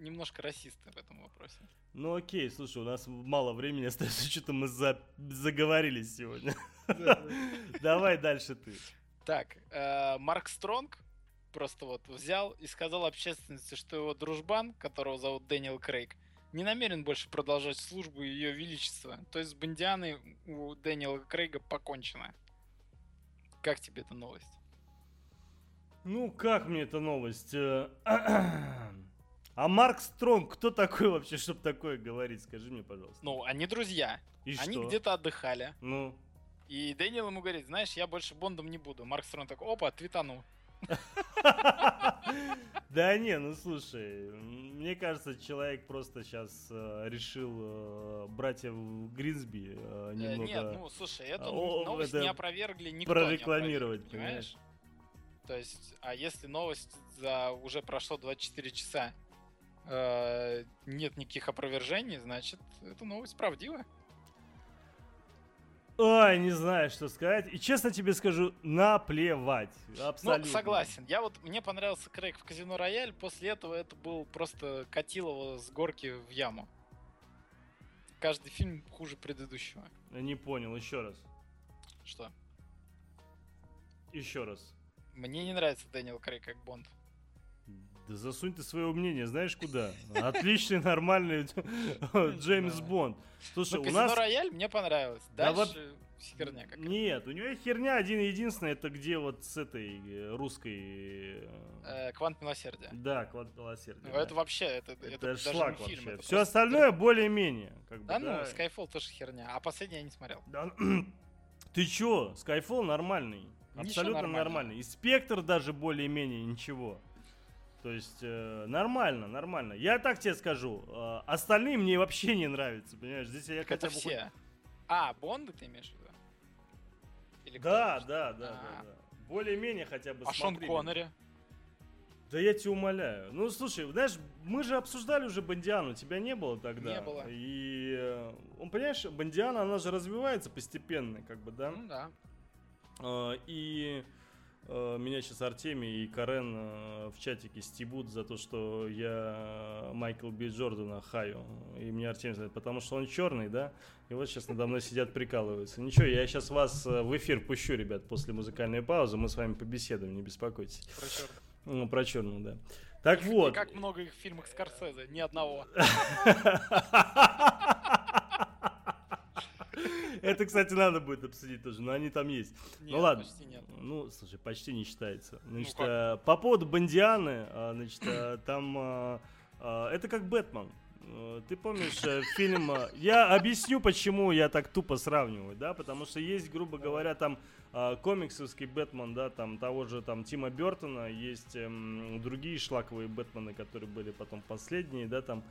немножко расисты в этом вопросе. Ну окей, слушай, у нас мало времени остается, [LAUGHS] что-то мы за... заговорились сегодня. [LAUGHS] Давай дальше ты. Так, э, Марк Стронг просто вот взял и сказал общественности, что его дружбан, которого зовут Дэниел Крейг, не намерен больше продолжать службу Ее Величества. То есть с Бондианой у Дэниела Крейга покончено. Как тебе эта новость? Ну, как мне эта новость? [CLEARS THROAT] [CLEARS THROAT] А Марк Стронг, кто такой вообще, чтобы такое говорить? Скажи мне, пожалуйста. Ну, они друзья. И они что? где-то отдыхали. Ну. И Дэниел ему говорит, знаешь, я больше Бондом не буду. Марк Стронг такой, опа, твитанул. [LAUGHS] Да не, ну слушай, мне кажется, человек просто сейчас э, решил э, братьев Гринсби э, немного... Нет, ну слушай, эту новость не опровергли никто Прорекламировать, понимаешь? То есть, а если новость за уже прошло 24 часа, э, нет никаких опровержений, значит, эта новость правдивая. Ой, не знаю, что сказать. И честно тебе скажу, наплевать. Ну, Абсолютно. Ну, согласен. Я вот, мне понравился Крейг в Казино Рояль. После этого это был просто катил его с горки в яму. Каждый фильм хуже предыдущего. Я не понял, еще раз. Что? Еще раз. Мне не нравится Дэниел Крейг как Бонд. Да засунь ты свое мнение, знаешь куда? Отличный, нормальный [LAUGHS] Джеймс Бонд. Слушай, ну, у нас... Рояль мне понравилось. Дальше херня какая Нет, у него херня один единственный, это где вот с этой э, русской... Э, Квант милосердия. Да, Квант милосердия. Ну, это вообще, это, это, это шлак вообще. Фильм, это Все остальное более-менее. Как бы, да, да, ну, Skyfall тоже херня, а последний я не смотрел. Да, [CLEARS THROAT] ты чё, Skyfall нормальный. Абсолютно нормальный. И спектр даже более-менее ничего. То есть э, нормально, нормально. Я так тебе скажу, э, остальные мне вообще не нравятся, понимаешь? Здесь я хотя бы все. Хоть... А, Бонды ты имеешь в виду? Или да, да, да, да, да. Более-менее хотя бы. А Шон Коннери? Да я тебя умоляю. Ну, слушай, знаешь, мы же обсуждали уже Бандиану, тебя не было тогда. Не было. И э, он, понимаешь, Бандиана, она же развивается постепенно, как бы, да? Ну да. Э, и меня сейчас Артемий и Карен э, в чатике стебут за то, что я Майкл Би Джордана хаю. И мне Артемий говорит, потому что он черный, да? И вот сейчас надо мной сидят, прикалываются. Ничего, я сейчас вас э, в эфир пущу, ребят, после музыкальной паузы. Мы с вами побеседуем, не беспокойтесь. Про черных. Ну, про черную, да. Так вот. И как много их в фильмах Скорсезе, ни одного. [LAUGHS] Это, кстати, надо будет обсудить тоже, но они там есть. Ну нет, ну ладно. Почти нет. Ну, слушай, почти не считается. Ну значит, ну, по поводу Бондианы, а, значит, э, там а, это как Бэтмен. Э, ты помнишь э, фильм... Я объясню, почему я так тупо сравниваю, да, потому что есть, грубо говоря, там э, комиксовский Бэтмен, да, там того же там Тима Бертона, есть эм, другие шлаковые Бэтмены, которые были потом последние, да, там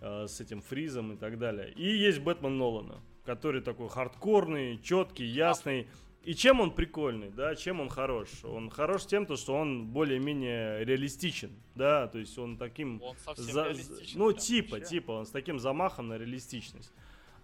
э, с этим Фризом и так далее. И есть Бэтмен Нолана, который такой хардкорный, четкий, ясный. И чем он прикольный, да, чем он хорош? Он хорош тем, то, что он более-менее реалистичен, да, то есть он таким... Он совсем за, реалистичен. Ну, типа, вообще. типа, он с таким замахом на реалистичность.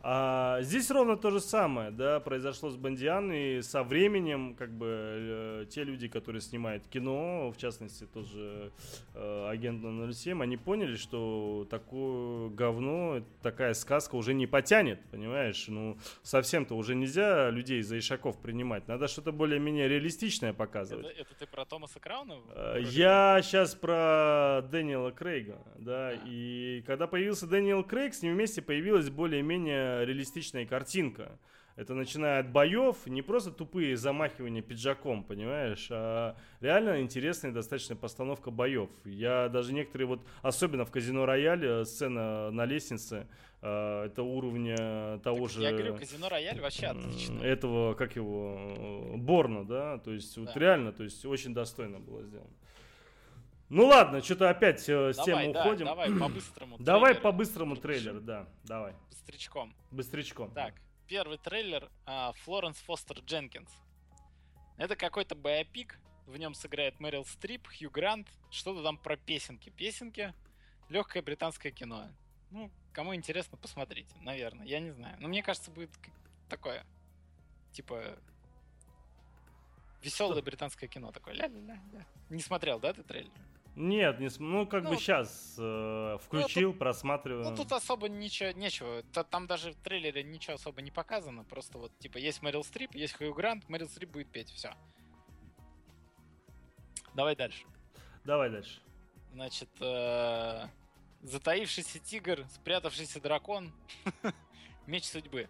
А здесь ровно то же самое, да, произошло с Бандиан, и со временем, как бы, э, те люди, которые снимают кино, в частности, тоже э, агент 007, они поняли, что такое говно, такая сказка уже не потянет, понимаешь? Ну, совсем-то уже нельзя людей за ишаков принимать, надо что-то более-менее реалистичное показывать. Это, это ты про Томаса Крауна? Э, я сейчас про Дэниела Крейга, да, а. и когда появился Дэниел Крейг, с ним вместе появилась более-менее реалистичная картинка. Это начиная от боев, не просто тупые замахивания пиджаком, понимаешь, а реально интересная достаточно постановка боев. Я даже некоторые вот, особенно в казино Рояле, сцена на лестнице, э, это уровня того так же... Я говорю, казино Рояль вообще отлично. Этого, как его, Борна, да, то есть да. вот реально, то есть очень достойно было сделано. Ну ладно, что-то опять э, с давай, темы да, уходим. Давай [CLEARS THROAT] по-быстрому. Давай по-быстрому трейлер, да, давай. Быстрячком. Быстрячком. Так, первый трейлер а, Флоренс Фостер Дженкинс. Это какой-то биопик, в нем сыграет Мэрил Стрип, Хью Грант, что-то там про песенки. Песенки, легкое британское кино. Ну, кому интересно, посмотрите, наверное, я не знаю. Но мне кажется, будет такое, типа, веселое британское кино такое. Ля-ля-ля. Не смотрел, да, ты трейлер? Нет, не, ну как ну, бы сейчас э, включил, ну, тут, просматриваю. Ну тут особо ничего, нечего. Там даже в трейлере ничего особо не показано. Просто вот типа есть Мэрил Стрип, есть Хью Грант, Мэрил Стрип будет петь, все. Давай дальше. Давай дальше. Значит, э, затаившийся тигр, спрятавшийся дракон, [LAUGHS] меч судьбы.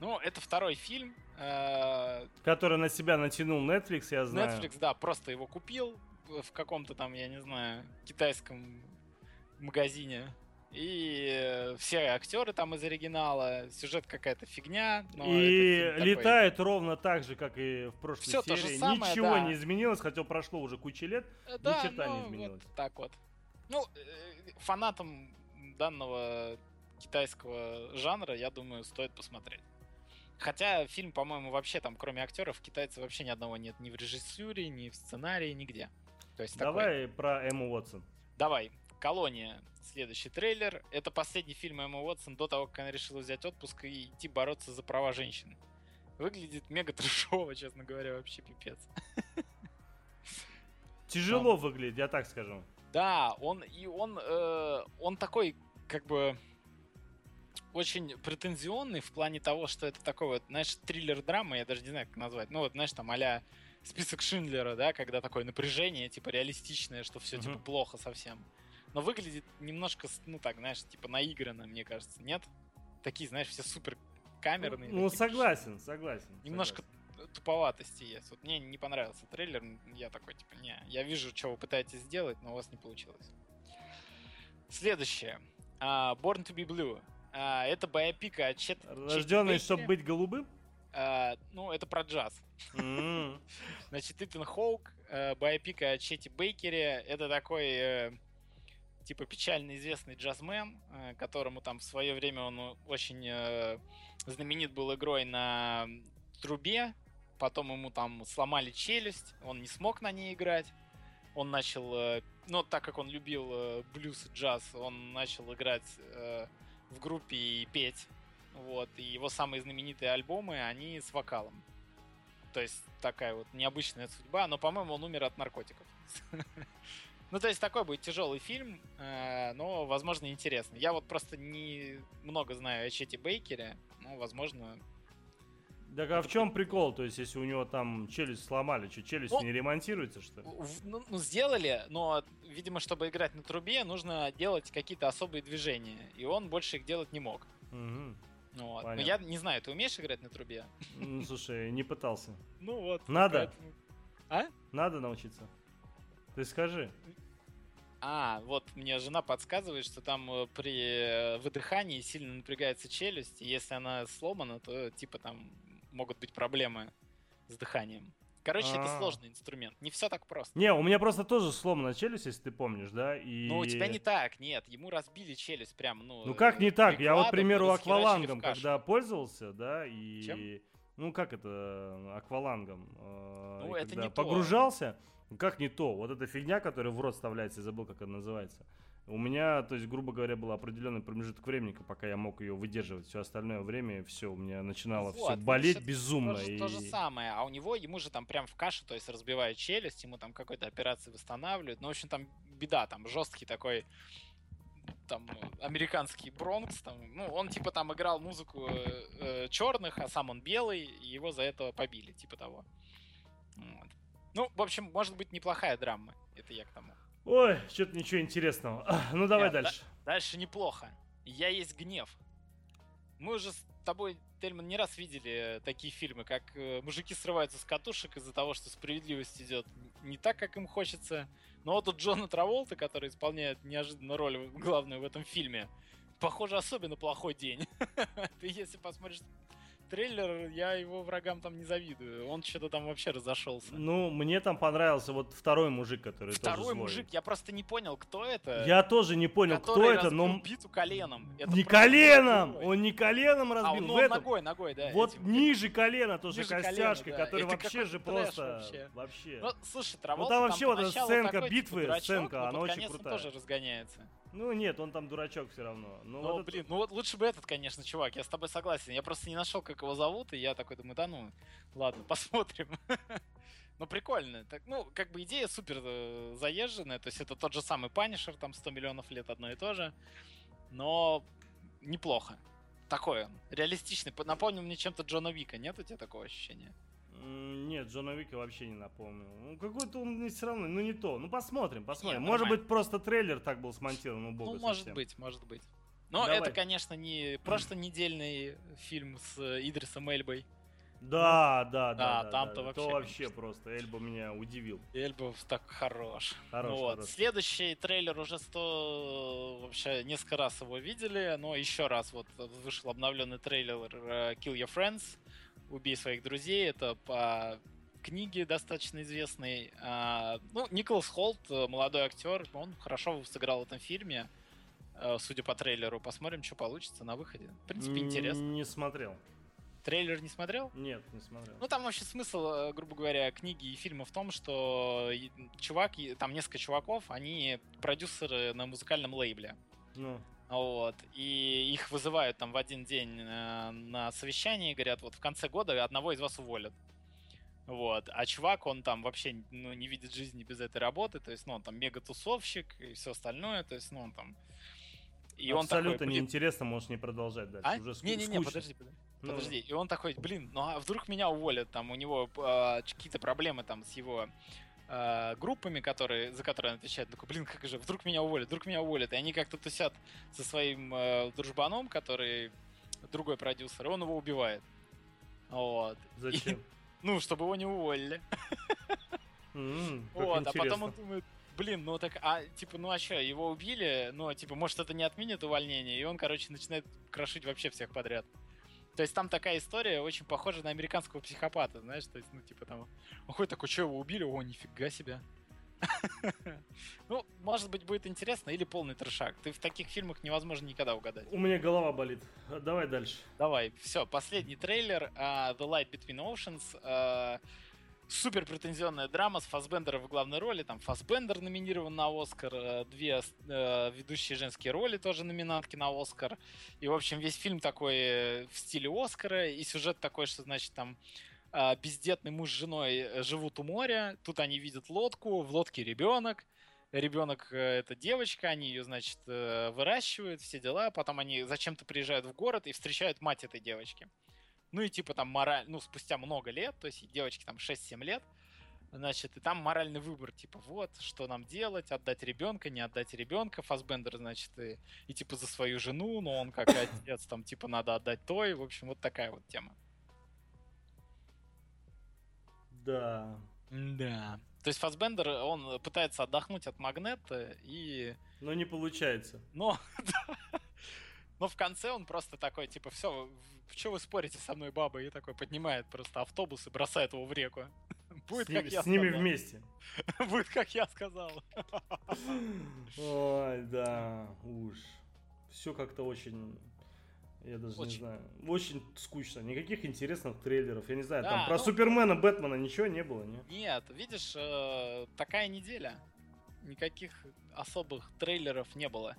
Ну, это второй фильм. Э, Который на себя натянул Netflix, я знаю. Netflix, да, просто его купил, в каком-то там, я не знаю, китайском магазине. И все актеры там из оригинала, сюжет какая-то фигня. и летает такой... ровно так же, как и в прошлой все серии. То же самое, Ничего да. не изменилось, хотя прошло уже куча лет. Э, да, ни черта ну, не изменилось. Вот так вот. Ну, э, фанатам данного китайского жанра, я думаю, стоит посмотреть. Хотя фильм, по-моему, вообще там, кроме актеров, китайцев вообще ни одного нет ни в режиссуре, ни в сценарии, нигде. То есть Давай такой... про Эмму Уотсон. Давай. Колония. Следующий трейлер. Это последний фильм Эммы Уотсон до того, как она решила взять отпуск и идти бороться за права женщин. Выглядит мега трешово, честно говоря, вообще пипец. Тяжело он... выглядит, я так скажу. Да, он и он, э, он такой, как бы очень претензионный в плане того, что это такой вот, знаешь, триллер-драма, я даже не знаю, как назвать. Ну вот, знаешь, там а список Шиндлера, да, когда такое напряжение, типа, реалистичное, что все, типа, плохо совсем. Но выглядит немножко, ну так, знаешь, типа, наигранно, мне кажется, нет? Такие, знаешь, все супер камерные. Ну, согласен, согласен. Немножко согласен. туповатости есть. Вот мне не понравился трейлер, я такой, типа, не, я вижу, что вы пытаетесь сделать, но у вас не получилось. Следующее. Uh, Born to be Blue. Uh, это боепика от Чет... Рожденный, чтобы быть голубым? Uh, ну, это про джаз. Mm-hmm. [LAUGHS] Значит, Итан Хоук э, байопик о Чети Бейкере. Это такой э, типа печально известный джазмен, э, которому там в свое время он очень э, знаменит был игрой на трубе, потом ему там сломали челюсть, он не смог на ней играть, он начал, э, ну так как он любил э, блюз и джаз, он начал играть э, в группе и петь, вот, и его самые знаменитые альбомы, они с вокалом. То есть такая вот необычная судьба, но, по-моему, он умер от наркотиков. [LAUGHS] Ну, то есть такой будет тяжелый фильм, э, но, возможно, интересный. Я вот просто не много знаю о Чете Бейкере, ну, возможно... Так а в чем прикол? То есть, если у него там челюсть сломали, что, челюсть ну, не ремонтируется, что ли? Ну, ну, сделали, но, видимо, чтобы играть на трубе, нужно делать какие-то особые движения, и он больше их делать не мог. Угу. Вот. Но я не знаю, ты умеешь играть на трубе? Ну, слушай, не пытался. [LAUGHS] Ну вот. Надо? Поэтому... А? Надо научиться. Ты скажи. А, вот мне жена подсказывает, что там э, при э, выдыхании сильно напрягается челюсть, и если она сломана, то типа там могут быть проблемы с дыханием. Короче, А-а-а. это а. сложный инструмент. Не все так просто. Не, у меня просто тоже сломана челюсть, если ты помнишь, да? И... Ну, у тебя не так, нет. Ему разбили челюсть прям, ну... Ну, как не так? Я вот, к примеру, аквалангом, когда пользовался, да, и... Чем? Ну, как это, аквалангом? Э, ну, это не погружался, то ну как не то? Вот эта фигня, которая в рот вставляется, я забыл, как она называется. У меня, то есть, грубо говоря, был определенный промежуток времени, пока я мог ее выдерживать. Все остальное время, все, у меня начинало вот, все болеть безумно. То, и... то же самое. А у него, ему же там прям в кашу, то есть разбивают челюсть, ему там какой-то операции восстанавливают. Ну, в общем, там беда, там жесткий такой там американский Бронкс, там, ну, он типа там играл музыку э, э, черных, а сам он белый, и его за это побили, типа того. Вот. Ну, в общем, может быть неплохая драма. Это я к тому. Ой, что-то ничего интересного. Ну, давай Нет, дальше. Да, дальше неплохо. Я есть гнев. Мы уже с тобой, Тельман, не раз видели такие фильмы, как э, мужики срываются с катушек из-за того, что справедливость идет не так, как им хочется. Но вот тут Джона Траволта, который исполняет неожиданно роль главную в этом фильме, похоже, особенно плохой день. [LAUGHS] Ты если посмотришь трейлер, я его врагам там не завидую. Он что-то там вообще разошелся. Ну, мне там понравился вот второй мужик, который Второй мужик, я просто не понял, кто это. Я тоже не понял, кто это, но... биту коленом. Это не коленом! Такой. Он не коленом разбил. А, он, ну, этом... ногой, ногой, да. Вот этим. ниже колена тоже ниже костяшка, колена, да. который это вообще же просто... Вообще. вообще. Ну, слушай, Траволта ну, там вообще вот эта сценка битвы, типа, дурачок, сценка, она очень крутая. тоже разгоняется. Ну нет, он там дурачок все равно. Ну, ну вот блин, это... ну вот лучше бы этот, конечно, чувак, я с тобой согласен. Я просто не нашел, как его зовут, и я такой думаю, да ну, ладно, [LAUGHS] посмотрим. Ну, прикольно. Так, ну, как бы идея супер э, заезженная. То есть это тот же самый Панишер, там 100 миллионов лет одно и то же. Но неплохо. Такое. Реалистичный. Напомнил мне чем-то Джона Вика. Нет у тебя такого ощущения? Нет, Джона Вика вообще не напомнил. Ну, какой-то он все равно, ну не то. Ну, посмотрим, посмотрим. Нет, может нормально. быть, просто трейлер так был смонтирован, ну, бога Ну, может совсем. быть, может быть. Но Давай. это, конечно, не прошлонедельный фильм с Идрисом Эльбой. Да, да, да. Да, там-то да, вообще. То вообще конечно. просто. Эльба меня удивил. Эльба так хорош. Хорош, ну, вот. хорош. Следующий трейлер уже сто вообще несколько раз его видели, но еще раз вот вышел обновленный трейлер э, Kill Your Friends. Убей своих друзей. Это по книге достаточно известной. А, ну, Николас Холт, э, молодой актер, он хорошо сыграл в этом фильме. Э, судя по трейлеру, посмотрим, что получится на выходе. В принципе, интересно. Не смотрел. Трейлер не смотрел? Нет, не смотрел. Ну, там вообще смысл, э, грубо говоря, книги и фильма в том, что чувак, там несколько чуваков, они продюсеры на музыкальном лейбле. Ну. Вот. И их вызывают там в один день э, на совещание и говорят, вот в конце года одного из вас уволят. Вот. А чувак, он там вообще ну, не видит жизни без этой работы. То есть, ну, он там мега-тусовщик и все остальное. То есть, ну, он там... И Абсолютно он такой, неинтересно, можешь не продолжать дальше. А? Уже ск- Не-не-не, подожди, подожди. Ну... Подожди. И он такой, блин, ну а вдруг меня уволят? Там у него э, какие-то проблемы там с его э, группами, которые, за которые он отвечает, такой, блин, как же, вдруг меня уволят, вдруг меня уволят. И они как-то тусят со своим э, дружбаном, который другой продюсер, и он его убивает. Вот. Зачем? И, [LAUGHS] ну, чтобы его не уволили. Mm, вот, а потом он думает, блин, ну так, а, типа, ну а что, его убили, ну, типа, может, это не отменит увольнение, и он, короче, начинает крошить вообще всех подряд. То есть там такая история очень похожа на американского психопата, знаешь, то есть, ну, типа там, он ходит такой, что его убили? О, нифига себе. [LAUGHS] Ну, может быть, будет интересно или полный трешак. Ты в таких фильмах невозможно никогда угадать. У меня голова болит. Давай дальше. Давай. Все, последний трейлер. Uh, The Light Between Oceans. Uh, супер претензионная драма с Фасбендером в главной роли. Там Фасбендер номинирован на Оскар, э, две э, ведущие женские роли тоже номинантки на Оскар. И, в общем, весь фильм такой э, в стиле Оскара, и сюжет такой, что, значит, там э, бездетный муж с женой э, живут у моря, тут они видят лодку, в лодке ребенок, ребенок это девочка, они ее, значит, выращивают, все дела, потом они зачем-то приезжают в город и встречают мать этой девочки. Ну и типа там мораль, ну спустя много лет, то есть девочки там 6-7 лет, значит, и там моральный выбор, типа, вот, что нам делать, отдать ребенка, не отдать ребенка, Фасбендер, значит, и, и типа за свою жену, но он как [COUGHS] отец, там, типа, надо отдать той, в общем, вот такая вот тема. Да. Да. То есть Фасбендер, он пытается отдохнуть от магнета и... Но не получается. Но, [LAUGHS] Но в конце он просто такой, типа, все, что вы спорите со мной, баба? И такой поднимает просто автобус и бросает его в реку. [LAUGHS] Будет, с, как я с ними вместе. [LAUGHS] Будет, как я сказал. [LAUGHS] Ой, да, уж. Все как-то очень я даже очень. не знаю. Очень скучно. Никаких интересных трейлеров. Я не знаю, да, там про ну... Супермена, Бэтмена ничего не было, не? Нет, видишь, э, такая неделя. Никаких особых трейлеров не было.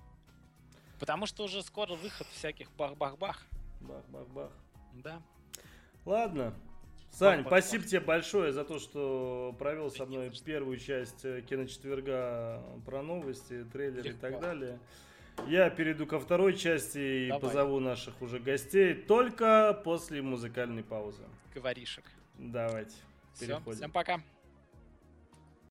Потому что уже скоро выход всяких бах-бах-бах. Бах-бах-бах. Да. Ладно. Сань, бах, спасибо бах. тебе большое за то, что провел со мной первую часть э, киночетверга про новости, трейлеры Легко. и так далее. Я перейду ко второй части и Давай. позову наших уже гостей только после музыкальной паузы. Говоришек. Давайте. Все, всем пока.